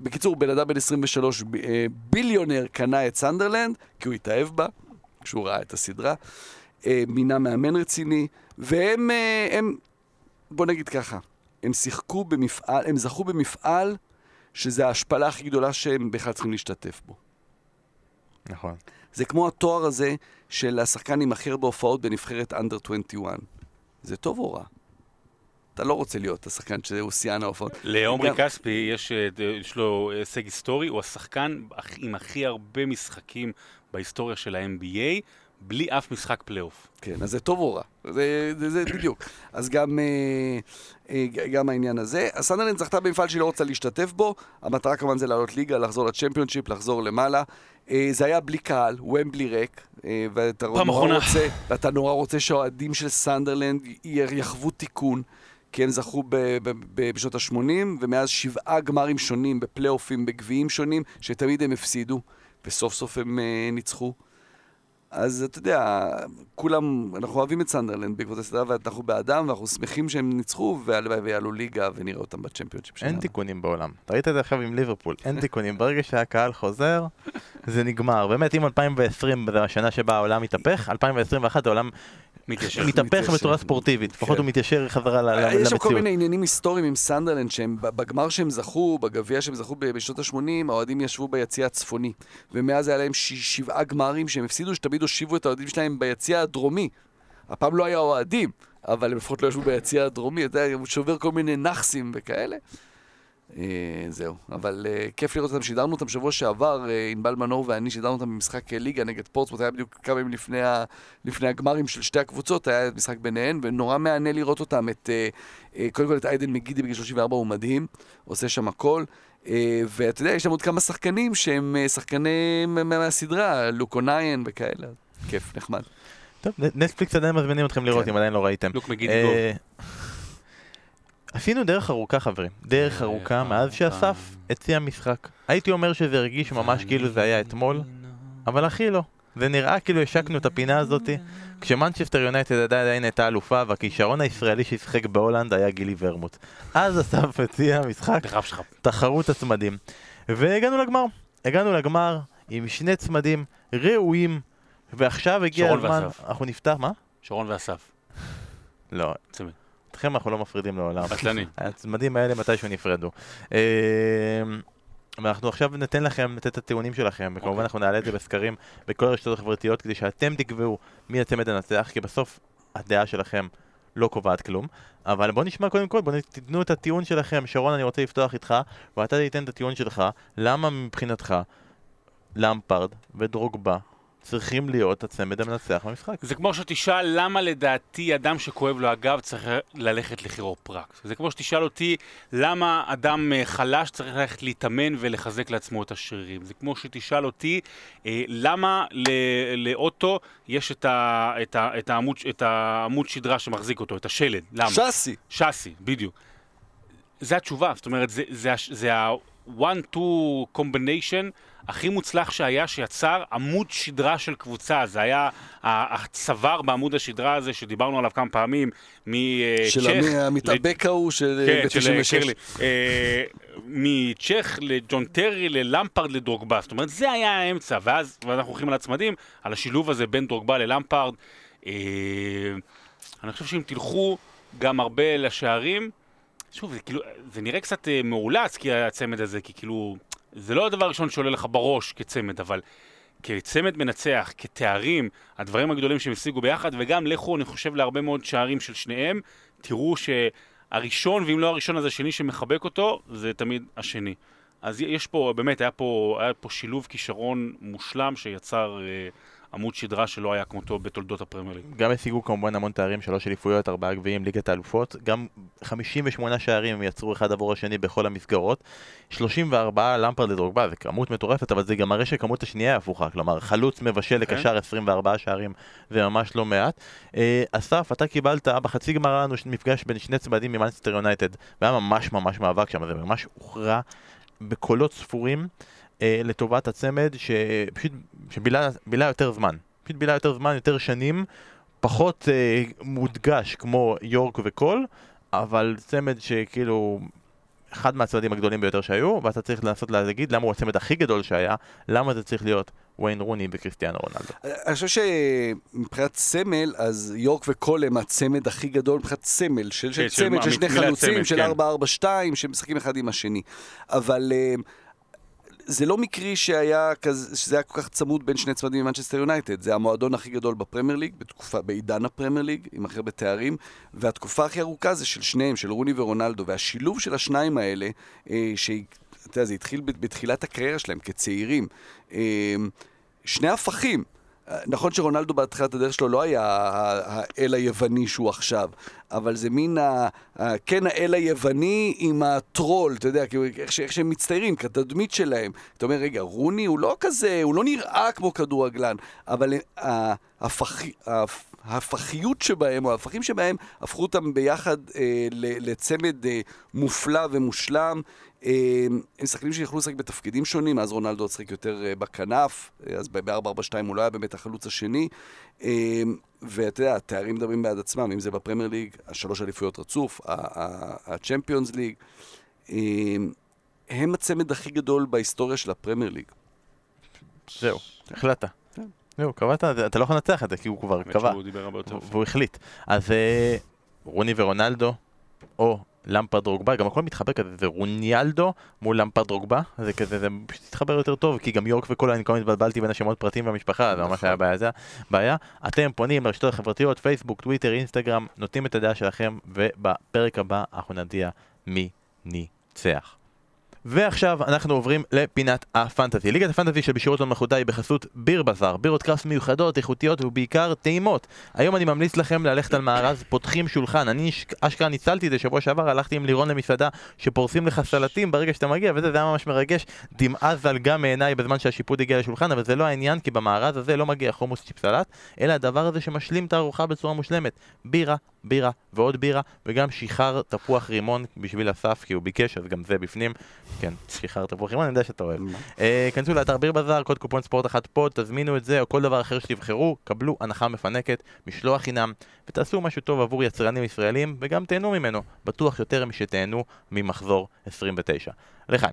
בקיצור, בן אדם בן 23, ב- אה, ביליונר, קנה את סנדרלנד, כי הוא התאהב בה, כשהוא ראה את הסדרה. אה, מינה מאמן רציני, והם, אה, הם, בוא נגיד ככה, הם שיחקו במפעל, הם זכו במפעל שזה ההשפלה הכי גדולה שהם בכלל צריכים להשתתף בו. נכון. זה כמו התואר הזה של השחקן עם הכי הרבה הופעות בנבחרת אנדר 21. זה טוב או רע? אתה לא רוצה להיות השחקן שהוא שיאן ההופעות. לעומרי גם- כספי יש, אה, יש לו הישג היסטורי, הוא השחקן עם הכי הרבה משחקים בהיסטוריה של ה-NBA, בלי אף משחק פלייאוף. כן, אז זה טוב או רע? זה, זה, זה בדיוק. אז גם, אה, אה, גם העניין הזה. הסנדרלנד זכתה במפעל שהיא לא רוצה להשתתף בו, המטרה כמובן זה לעלות ליגה, לחזור לצ'מפיונשיפ, לחזור למעלה. זה היה בלי קהל, וומבלי ריק, ואתה נורא. רוצה, ואתה נורא רוצה שהאוהדים של סנדרלנד יחוו תיקון. כי הם זכו ב- ב- ב- בשנות ה-80, ומאז שבעה גמרים שונים, בפלייאופים, בגביעים שונים, שתמיד הם הפסידו, וסוף סוף הם uh, ניצחו. אז אתה יודע, כולם, אנחנו אוהבים את סנדרלנד בעקבות הסדרה, ואנחנו בעדם, ואנחנו שמחים שהם ניצחו, והלוואי ויעלו ליגה ונראה אותם בצ'מפיונשיפ שלנו. אין תיקונים בעולם. אתה ראית את זה עכשיו עם ליברפול, אין תיקונים. ברגע שהקהל חוזר, זה נגמר. באמת, אם 2020 זה השנה שבה העולם מתהפך, 2021 העולם מתיישר. מתהפך. בצורה ספורטיבית. לפחות כן. הוא מתיישר חזרה אה, יש שם כל למציאות. מיני עניינים היסטוריים עם סנדרלנד, שהם בגמר שהם זכו, בגביע שהם זכו בשנות ה-80, האוהדים ישבו ביציע הצפוני. ומאז היה להם שבעה גמרים שהם הפסידו, שתמיד הושיבו את האוהדים שלהם ביציע הדרומי. הפעם לא היה אוהדים, אבל הם לפחות לא ישבו ביציע הדרומי, אתה יודע, הוא שובר כל מיני נאחסים וכאלה. אה, זהו, אבל אה, כיף לראות אותם, שידרנו אותם שבוע שעבר, אה, ענבל מנור ואני שידרנו אותם במשחק ליגה נגד פורטסמוט, היה בדיוק כמה ימים לפני, ה, לפני הגמרים של שתי הקבוצות, היה משחק ביניהן, ונורא מהנה לראות אותם, את, קודם כל את איידן מגידי בגיל 34, הוא מדהים, עושה שם הכל, ואתה יודע, יש שם עוד כמה שחקנים שהם אה, שחקני מה- מה- מהסדרה, לוקוניין וכאלה, כיף, נחמד. טוב, נ- נטפליקס עדיין מזמינים אתכם לראות כן. אם עדיין לא ראיתם. לוק מגידי אה. עשינו דרך ארוכה חברים, דרך ארוכה מאז שאסף הציע משחק. הייתי אומר שזה הרגיש ממש כאילו זה היה אתמול, אבל הכי לא. זה נראה כאילו השקנו את הפינה הזאתי כשמנצ'סטר יונייטד עדיין הייתה אלופה והכישרון הישראלי ששיחק בהולנד היה גילי ורמוט. אז אסף [laughs] הציע משחק. תחרות הצמדים. והגענו לגמר. הגענו לגמר עם שני צמדים ראויים, ועכשיו הגיע הזמן. אנחנו נפתח, מה? שרון ואסף. לא, צמד. אתכם אנחנו לא מפרידים לעולם. בטלני. [laughs] הצמדים האלה מתישהו נפרדו. ואנחנו עכשיו ניתן לכם לתת את הטיעונים שלכם, וכמובן אוקיי. אנחנו נעלה את זה בסקרים בכל הרשתות החברתיות כדי שאתם תקבעו מי הצמד הנצח, כי בסוף הדעה שלכם לא קובעת כלום. אבל בואו נשמע קודם כל, בואו תיתנו את הטיעון שלכם. שרון, אני רוצה לפתוח איתך, ואתה תיתן את הטיעון שלך, למה מבחינתך למפרד ודרוגבה צריכים להיות הצמד המנצח במשחק. זה כמו שתשאל למה לדעתי אדם שכואב לו הגב צריך ללכת לכירופרקט. זה כמו שתשאל אותי למה אדם אה, חלש צריך ללכת להתאמן ולחזק לעצמו את השרירים. זה כמו שתשאל אותי אה, למה ל- לאוטו יש את, ה, את, ה, את, העמוד, את העמוד שדרה שמחזיק אותו, את השלד. למה? שאסי. שאסי, בדיוק. זה התשובה, זאת אומרת, זה, זה, הש- זה ה-one-two combination הכי מוצלח שהיה, שיצר עמוד שדרה של קבוצה. זה היה הצוואר בעמוד השדרה הזה, שדיברנו עליו כמה פעמים, מצ'ך... של המי- המתאבק ההוא של כן, של ב-96. קרלי. אה, מצ'ך לג'ון טרי ללמפרד לדרוגבה. זאת אומרת, זה היה האמצע, ואז ואנחנו הולכים על הצמדים, על השילוב הזה בין דרוגבה ללמפרד. אה, אני חושב שאם תלכו גם הרבה לשערים, שוב, זה כאילו, זה נראה קצת אה, מאולץ, כי הצמד הזה, כי כאילו, זה לא הדבר הראשון שעולה לך בראש כצמד, אבל כצמד מנצח, כתארים, הדברים הגדולים שהם השיגו ביחד, וגם לכו, אני חושב, להרבה מאוד שערים של שניהם, תראו שהראשון, ואם לא הראשון, אז השני שמחבק אותו, זה תמיד השני. אז יש פה, באמת, היה פה, היה פה שילוב כישרון מושלם שיצר אה, עמוד שדרה שלא היה כמותו בתולדות הפרמייר ליג. גם השיגו כמובן המון תארים, שלוש אליפויות, ארבעה גביעים, ליגת האלופות. גם 58 שערים יצרו אחד עבור השני בכל המסגרות. 34 למפרד לדרוגבה, זה כמות מטורפת, אבל זה גם מראה שכמות השנייה היא הפוכה. כלומר, חלוץ מבשל כן. לקשר 24 שערים, זה ממש לא מעט. אה, אסף, אתה קיבלת, בחצי גמר היה לנו מפגש בין שני צמדים ממנסטר יונייטד, והיה ממש ממש מאבק שם, זה ממש הוכרע בקולות ספורים. אה, לטובת הצמד שפשוט שבילה בילה יותר זמן. פשוט בילה יותר זמן, יותר שנים, פחות אה, מודגש כמו יורק וקול, אבל צמד שכאילו אחד מהצמדים הגדולים ביותר שהיו, ואתה צריך לנסות להגיד למה הוא הצמד הכי גדול שהיה, למה זה צריך להיות וויין רוני וקריסטיאנו רונלדו. אני חושב שמבחינת סמל, אז יורק וקול הם הצמד הכי גדול מבחינת סמל, של, של כן, של צמד, של שני חלוצים, של כן. 4-4-2, שמשחקים אחד עם השני. אבל אה, זה לא מקרי שהיה כזה, שזה היה כל כך צמוד בין שני צמדים ממנצ'סטר יונייטד. זה המועדון הכי גדול בפרמייר ליג, בתקופה, בעידן הפרמייר ליג, עם הכי הרבה תארים, והתקופה הכי ארוכה זה של שניהם, של רוני ורונלדו, והשילוב של השניים האלה, אה, שאתה יודע, זה התחיל בת- בתחילת הקריירה שלהם כצעירים. אה, שני הפכים. אה, נכון שרונלדו בתחילת הדרך שלו לא היה האל היווני שהוא עכשיו, אבל זה מין, ה, כן האל היווני עם הטרול, אתה יודע, כאילו, איך, ש, איך שהם מצטיירים, כתדמית שלהם. אתה אומר, רגע, רוני הוא לא כזה, הוא לא נראה כמו כדורגלן, אבל ה- הפכ, הפ, ההפכיות שבהם, או ההפכים שבהם, הפכו אותם ביחד אה, לצמד אה, מופלא ומושלם. אה, הם שחקנים שיכלו לשחק בתפקידים שונים, אז רונלדו שיחק יותר אה, בכנף, אה, אז ב-442 הוא לא היה באמת החלוץ השני. אה, ואתה יודע, התארים מדברים בעד עצמם, אם זה בפרמייר ליג, השלוש אליפויות רצוף, הצ'מפיונס ליג. אה, הם הצמד הכי גדול בהיסטוריה של הפרמייר ליג. זהו, החלטת. כן. זהו, קבעת, אתה לא יכול לנצח את זה, כי הוא כבר קבע. והוא החליט. אז אה, רוני ורונלדו, או למפרד דרוגבה, גם הכל מתחבר כזה, זה רוניאלדו מול למפרד דרוגבה, זה כזה, זה פשוט התחבר יותר טוב, כי גם יורק וכל, אני כל הזמן התבלבלתי בין השמות פרטים והמשפחה, זה ממש נכון. היה בעיה, זה בעיה. אתם פונים לרשתות החברתיות, פייסבוק, טוויטר, אינסטגרם, נותנים את הדעה שלכם, ובפרק הבא אנחנו נדיע מי ניצח. ועכשיו אנחנו עוברים לפינת הפנטזי. ליגת הפנטזי של בשירות לא מלכותה היא בחסות ביר בזאר, בירות קראפט מיוחדות, איכותיות ובעיקר טעימות. היום אני ממליץ לכם ללכת על מארז פותחים שולחן. אני אשכרה ניצלתי את זה שבוע שעבר, הלכתי עם לירון למסעדה שפורסים לך סלטים ברגע שאתה מגיע, וזה זה היה ממש מרגש. דמעה זלגה מעיניי בזמן שהשיפוד הגיע לשולחן, אבל זה לא העניין, כי במארז הזה לא מגיע חומוס צ'יפס סלט, אלא הדבר הזה שמשלים את הארוחה בצורה מושלמת. בירה, בירה ועוד בירה, וגם שיכר תפוח רימון בשביל אסף, כי הוא ביקש, אז גם זה בפנים. כן, שיכר תפוח רימון, אני יודע שאתה אוהב. אה, כנסו לאתר ביר בזאר, קוד קופון ספורט אחת פוד, תזמינו את זה או כל דבר אחר שתבחרו, קבלו הנחה מפנקת, משלוח חינם, ותעשו משהו טוב עבור יצרנים ישראלים, וגם תהנו ממנו, בטוח יותר משתהנו ממחזור 29. לחיים.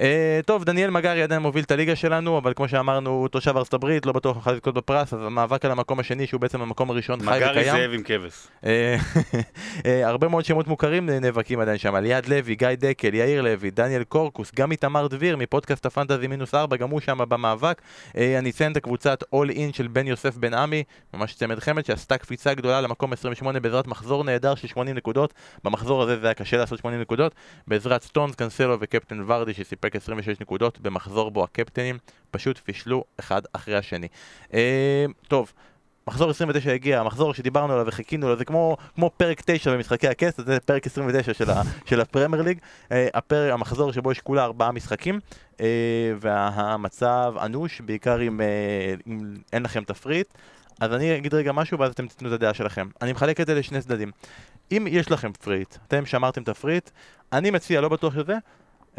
אה, טוב, דניאל מגרי עדיין מוביל את הליגה שלנו, אבל כמו שאמרנו, הוא תושב ארצות הברית, לא בטוח יוכל לזכות בפרס, אז המאבק על המקום השני, שהוא בעצם המקום הראשון, חי מגרי וקיים. זאב עם כבש. אה, [laughs] אה, הרבה מאוד שמות מוכרים נאבקים עדיין שם, ליעד לוי, גיא דקל, יאיר לוי, דניאל קורקוס, גם איתמר דביר מפודקאסט הפנטזי מינוס ארבע, גם הוא שם במאבק. אני אציין את הקבוצת אול אין של בן יוסף בן עמי, ממש צמד חמד, שעשתה קפיצה גדולה למקום 28 בעזרת מחזור נהדר של 80 נקודות. במחזור הזה זה היה קשה לעשות 80 נקודות, בעזרת סטונס, קנסלו וקפטן ורדי שסיפק 26 נקודות במחזור בו הקפטנים פשוט פישלו אחד אחרי השני. אה, טוב. מחזור 29 הגיע, המחזור שדיברנו עליו וחיכינו לו, זה כמו, כמו פרק 9 במשחקי הכס, זה פרק 29 של, ה, [laughs] של הפרמייר ליג, אה, הפר, המחזור שבו יש כולה ארבעה משחקים, אה, והמצב אנוש, בעיקר אם, אה, אם אין לכם תפריט. אז אני אגיד רגע משהו ואז אתם תיתנו את הדעה שלכם. אני מחלק את זה לשני צדדים. אם יש לכם פריט, אתם שמרתם תפריט, אני מציע, לא בטוח שזה,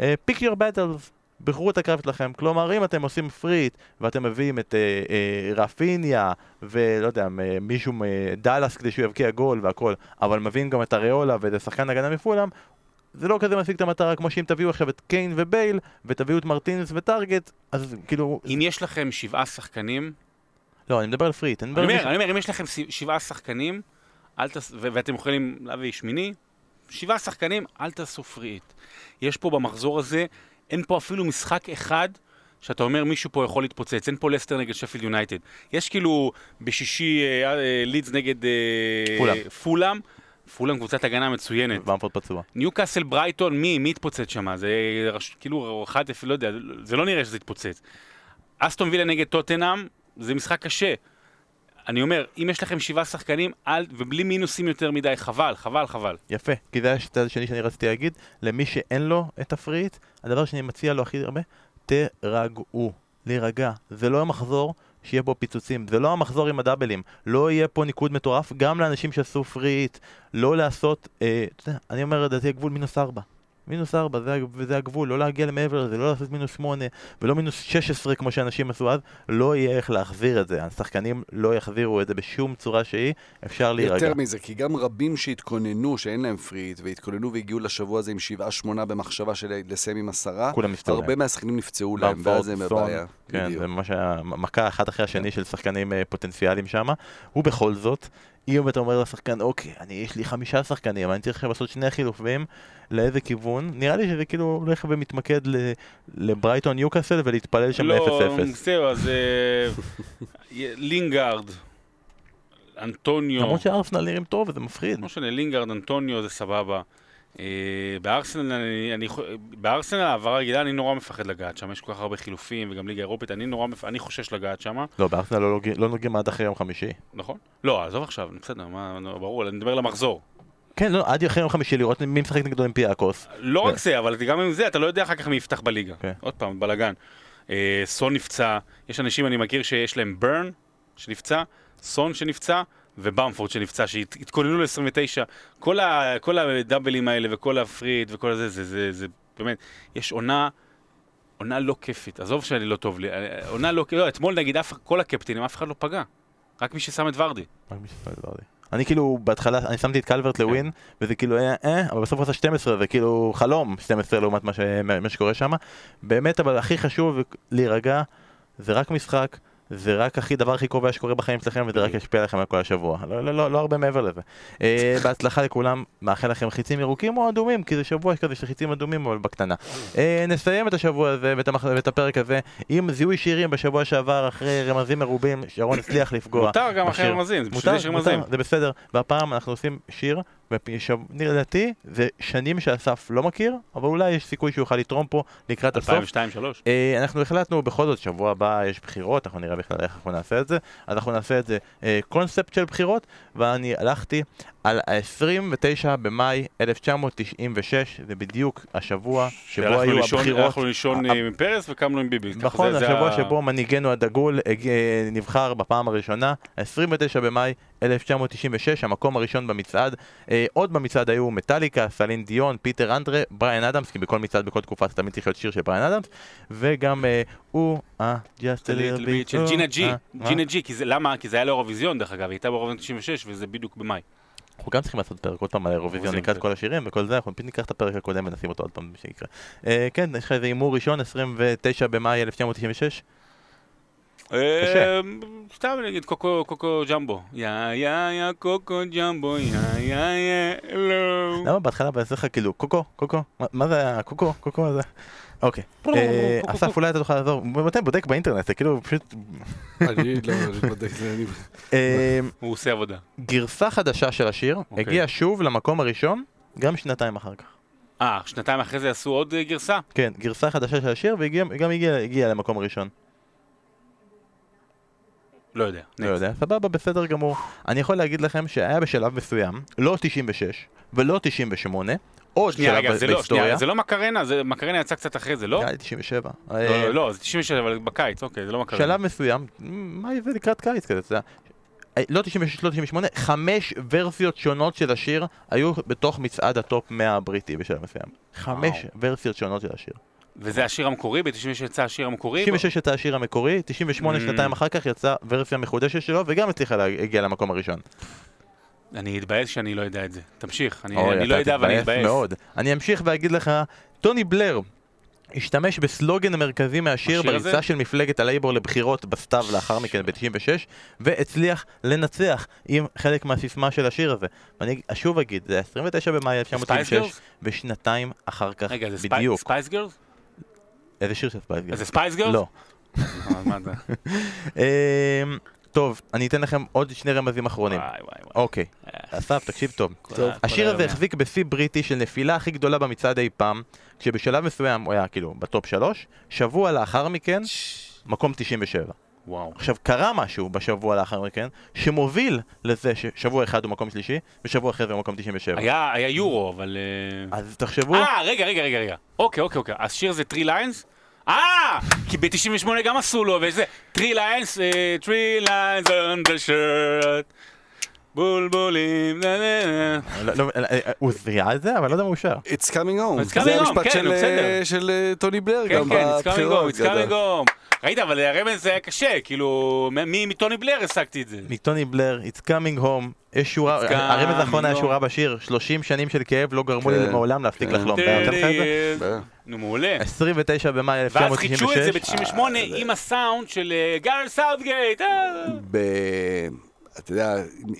pick your battles. בחרו את הקרב שלכם, כלומר אם אתם עושים פריט ואתם מביאים את אה, אה, רפיניה ולא יודע, מישהו מדאלאס כדי שהוא יבקיע גול והכל, אבל מביאים גם את אריולה ואיזה שחקן הגנה מפולאם, זה לא כזה משיג את המטרה כמו שאם תביאו עכשיו את קיין ובייל ותביאו את מרטינס וטארגט, אז כאילו, אם יש לכם שבעה שחקנים, לא, אני מדבר על free hit, אני אומר. אני אומר, אם יש לכם שבעה שחקנים, תס... ואתם יכולים להביא שמיני, שבעה שחקנים, אל תעשו free hit. יש פה במחזור הזה, אין פה אפילו משחק אחד שאתה אומר מישהו פה יכול להתפוצץ, אין פה לסטר נגד שפילד יונייטד. יש כאילו בשישי אה, אה, לידס נגד אה, פולאם. פולאם, פולאם קבוצת הגנה מצוינת. במפורד פצוע. ניוקאסל ברייטון, מי? מי התפוצץ שם? זה רש- כאילו אחד, אפילו לא יודע, זה לא נראה שזה התפוצץ. אסטון וילה נגד טוטנאם, זה משחק קשה. אני אומר, אם יש לכם שבעה שחקנים, אל, ובלי מינוסים יותר מדי, חבל, חבל, חבל. יפה, כי זה הצד השני שאני רציתי להגיד, למי שאין לו את הפריט, הדבר שאני מציע לו הכי הרבה, תירגעו, להירגע. זה לא המחזור שיהיה בו פיצוצים, זה לא המחזור עם הדאבלים, לא יהיה פה ניקוד מטורף, גם לאנשים שעשו פריט, לא לעשות, אה, אני אומר, לדעתי הגבול מינוס ארבע. מינוס ארבע, זה, הג- וזה הגבול, לא להגיע למעבר לזה, לא לעשות מינוס שמונה, ולא מינוס שש עשרה כמו שאנשים עשו אז, לא יהיה איך להחזיר את זה. השחקנים לא יחזירו את זה בשום צורה שהיא, אפשר להירגע. יותר מזה, כי גם רבים שהתכוננו, שאין להם פריט, והתכוננו והגיעו לשבוע הזה עם שבעה, שמונה במחשבה של לסיים עם עשרה, כולם נפצעו הרבה להם. מהשחקנים נפצעו להם, ואז הם בבעיה. כן. זה ממש מכה אחת אחרי השני של שחקנים אה, פוטנציאליים שם. ובכל זאת, אם אתה אומר לשחקן, אוקיי, אני, יש לי חמישה שחקנים, אני צריך עכשיו לעשות שני חילופים, לאיזה כיוון? נראה לי שזה כאילו הולך ומתמקד ל- לברייטון ניוקאסל ולהתפלל שם לא, ל-0-0. זהו, אז אה, לינגארד, אנטוניו, למרות שארסנל נראים טוב וזה מפחיד. לא משנה, לינגארד, אנטוניו זה סבבה. אה, בארסנל, אני, אני, בארסנל העברה רגילה אני נורא מפחד לגעת שם, יש כל כך הרבה חילופים וגם ליגה אירופית, אני נורא, מפ... אני חושש לגעת שם, לא, בארסנל לא לא נוגעים עד אחרי יום חמישי. נכון? לא, עזוב עכשיו, בסדר, מה, ברור, אני מדבר למחזור. כן, לא, עד אחרי יום חמישי לראות מי משחק נגד אולימפיאקוס. לא רק כן. זה, אבל גם עם זה, אתה לא יודע אחר כך מי יפתח בליגה. כן. עוד פעם, בלאגן. אה, סון נפצע, יש אנשים אני מכיר שיש להם ברן שנפצע, סון שנפצע, ובמפורד שנפצע, שהתכוננו ל-29. כל, ה, כל הדאבלים האלה וכל הפריט וכל הזה, זה, זה, זה באמת, יש עונה, עונה לא כיפית. עזוב שאני לא טוב לי, אה, עונה לא, לא, אתמול נגיד אף, כל הקפטינים, אף אחד לא פגע. רק מי ששם את ורדי. רק מי ששם את ורדי. אני כאילו בהתחלה, אני שמתי את קלברט לווין, וזה כאילו היה אה, אבל בסוף הוא עשה 12, זה כאילו חלום 12 לעומת מה, ש... מה שקורה שם. באמת, אבל הכי חשוב להירגע, זה רק משחק, זה רק הכי דבר הכי קובע שקורה בחיים שלכם, וזה רק ישפיע עליכם על כל השבוע. לא, לא, לא, לא הרבה מעבר לזה. אה, [laughs] בהצלחה לכולם, מאחל לכם חיצים ירוקים או אדומים, כי זה שבוע כזה של חיצים אדומים, אבל בקטנה. [laughs] אה, נסיים את השבוע הזה ואת, המח... ואת הפרק הזה עם זיהוי שירים בשבוע שעבר, אחרי רמזים מרובים, שרון הצליח לפגוע. מותר גם אחרי. רמזים, זה זה יש מותר, רמזים. זה בסדר. והפעם אנחנו עושים שיר, לדעתי זה שנים שאסף לא מכיר, אבל אולי יש סיכוי שהוא יוכל לתרום פה לקראת הסוף. 2002-2003. אה, אנחנו החלטנו בכל זאת, שבוע הבא יש בחירות, אנחנו נראה בכלל איך אנחנו נעשה את זה. אז אנחנו נעשה את זה אה, קונספט של בחירות, ואני הלכתי על ה-29 במאי 1996, זה בדיוק השבוע שבו היו לישון- הבחירות. הלכנו לישון ה- אה, עם פרס וקמנו עם ביבי. נכון, השבוע ה- שבו מנהיגנו הדגול אה, נבחר בפעם הראשונה, 29 במאי 1996, המקום הראשון במצעד. אה, עוד במצעד היו מטאליקה, סלין דיון, פיטר אנדרה, בריאן אדמס, כי בכל מצעד, בכל תקופה זה תמיד צריך להיות שיר של בריאן אדמס, וגם אה, הוא, אה, just a little bit, של oh, ג'ינה ג'י, אה? ג'ינה ג'י, כי זה, למה? כי זה היה לאירוויזיון דרך אגב, היא הייתה באירוויזיון 96 וזה בדיוק במאי. אנחנו גם צריכים לעשות פרק עוד פעם על האירוויזיון, אירוויזיון, לקראת כן. כל השירים וכל זה, אנחנו פשוט ניקח את הפרק הקודם ונשים אותו עוד פעם שיקרה. אה, כן, יש לך איזה הימור ראשון, 29 במאי 1996? אה, סתם נגיד קוקו קוקו ג'מבו. יא יא יא קוקו ג'מבו יא יא יא לא. למה בהתחלה בעצם לך כאילו קוקו, קוקו, מה- זה הקוקו, קוקו הזה? אוקיי, אה, אסף אולי אתה תוכל לעזור, מתי בודק באינטרנט, זה כאילו פשוט... אני לא, אני בודק, זה. אה, הוא עושה עבודה. גרסה חדשה של השיר אוקיי. הגיעה שוב למקום הראשון, גם שנתיים אחר כך. אה, שנתיים אחרי זה עשו עוד גרסה? כן, גרסה חדשה של השיר וגם הגיעה הגיעה למקום הראשון. לא יודע. לא יודע, סבבה, בסדר גמור. אני יכול להגיד לכם שהיה בשלב מסוים, לא 96 ולא 98, עוד שנייה, שלב רגע, זה לא. שנייה, זה לא מקרנה, זה מקרנה יצא קצת אחרי זה, לא? נראה לי 97. לא, לא, לא, זה 96, אבל בקיץ, אוקיי, זה לא מקרנה. שלב מסוים, מה זה לקראת קיץ כזה, אתה יודע. אה, לא 96, לא 98, חמש ורסיות שונות של השיר היו בתוך מצעד הטופ 100 הבריטי בשלב מסוים. חמש ורסיות שונות של השיר. וזה השיר המקורי? ב-96 יצא השיר המקורי? 96 יצא השיר המקורי, 98 Mm. שנתיים אחר כך יצא ורסיה מחודשת שלו, וגם הצליחה להגיע למקום הראשון. אני אתבאס שאני לא יודע את זה. תמשיך, אני אוי, אני לא יודע ואני אתבאס. מאוד. אני אמשיך ואגיד לך, טוני בלר השתמש בסלוגן המרכזי מהשיר השיר בריצה הזה? של מפלגת הלייבור לבחירות בסתיו לאחר מכן ב-96 והצליח לנצח עם חלק מהסיסמה של השיר הזה. ואני שוב אגיד, זה 29 במאי 1996 Spice ושנתיים אחר כך רגע, זה בדיוק. Spice Girls? איזה שיר של Spice Girls? זה Spice Girls? לא. זה? [laughs] אמ, טוב, אני אתן לכם עוד שני רמזים אחרונים. וואי וואי וואי. אוקיי, אה, אסף, תקשיב טוב. השיר הזה אה. החזיק בשיא בריטי של נפילה הכי גדולה במצעד אי פעם, כשבשלב מסוים הוא היה כאילו בטופ שלוש, שבוע לאחר מכן, מקום 97. וואו. עכשיו, קרה משהו בשבוע לאחר מכן, שמוביל לזה ששבוע אחד הוא מקום שלישי, ושבוע אחרי זה הוא מקום 97. היה היה יורו, אבל... אה, אז תחשבו, אה, רגע, רגע, רגע, רגע. אוקיי, אוקיי, אוקיי. השיר זה Three Lions? אה! כי ב-98 גם עשו לו, וזה... Three Lions, Three Lions on the shirt. בולבולים, נה נה נה. לא- לא- אה, אה, הוא זיהה את זה, אבל לא יודע מה הוא שר. It's coming home. It's coming זה home, המשפט כן, של. אה, של אה, טוני בלר כן, גם כן, it's coming בבחירות. home, it's coming home. ראית, אבל הרמז זה היה קשה, כאילו, מטוני בלר השגתי את זה. מטוני בלר, It's coming home, יש שורה, הרמז האחרון היה. שורה בשיר, 30 שנים של כאב לא גרמו לי מעולם להפסיק. לחלום. זה? אה, נו, מעולה. 29 במאי ואז חידשו את זה 1996. ב-98 עם הסאונד של אה, גארת' סאות'גייט. אתה יודע,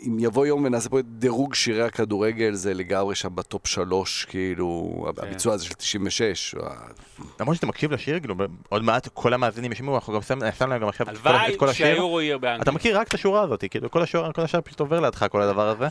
אם- יבוא יום ונעשה פה את דירוג שירי הכדורגל, זה לגמרי שם בטופ שלוש, כאילו, כן. הביצוע הזה של 96. או ה- למרות שאתה מקשיב לשיר, כאילו, עוד מעט כל המאזינים ישמעו, אנחנו גם שם להם גם עכשיו את כל- הלוואי השיר. שהיורו יהיה באנגלית. אתה מכיר רק את השורה הזאת, כאילו, כל השורה, כל השאר פשוט עובר לידך, כל הדבר הזה.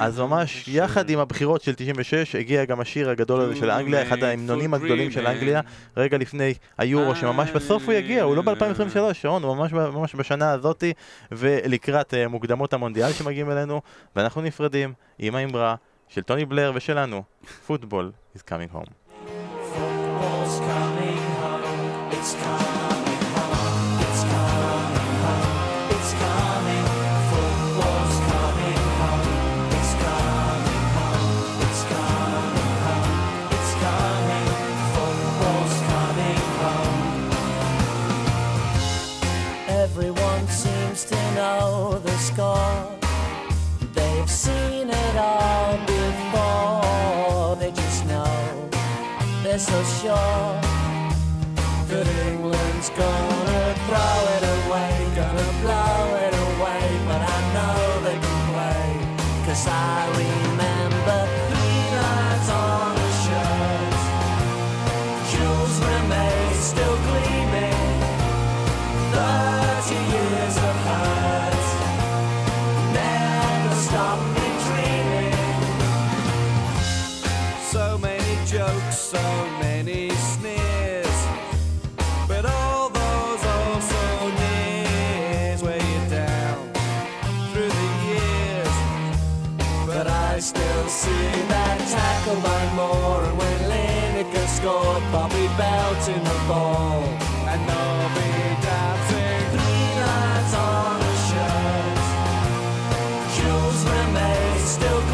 אז ממש, יחד עם הבחירות של 96, הגיע גם השיר הגדול הזה של אנגליה, אחד ההמנונים הגדולים של אנגליה, רגע לפני היורו, שממש בסוף הוא יגיע, הוא לא ב-2023, שרון, הוא ממש, בשנה הזאתי, ולקראת אה, מוקדמות המונדיאל שמגיעים אלינו, ואנחנו נפרדים עם האמרה של טוני בלר ושלנו, פוטבול is coming home. Football's coming home. It's coming know the score. They've seen it all before. They just know they're so sure by Moore And when Lineker scored Bobby belting the ball. And Nobby dancing Three lines on a shirt. Jules Rimet still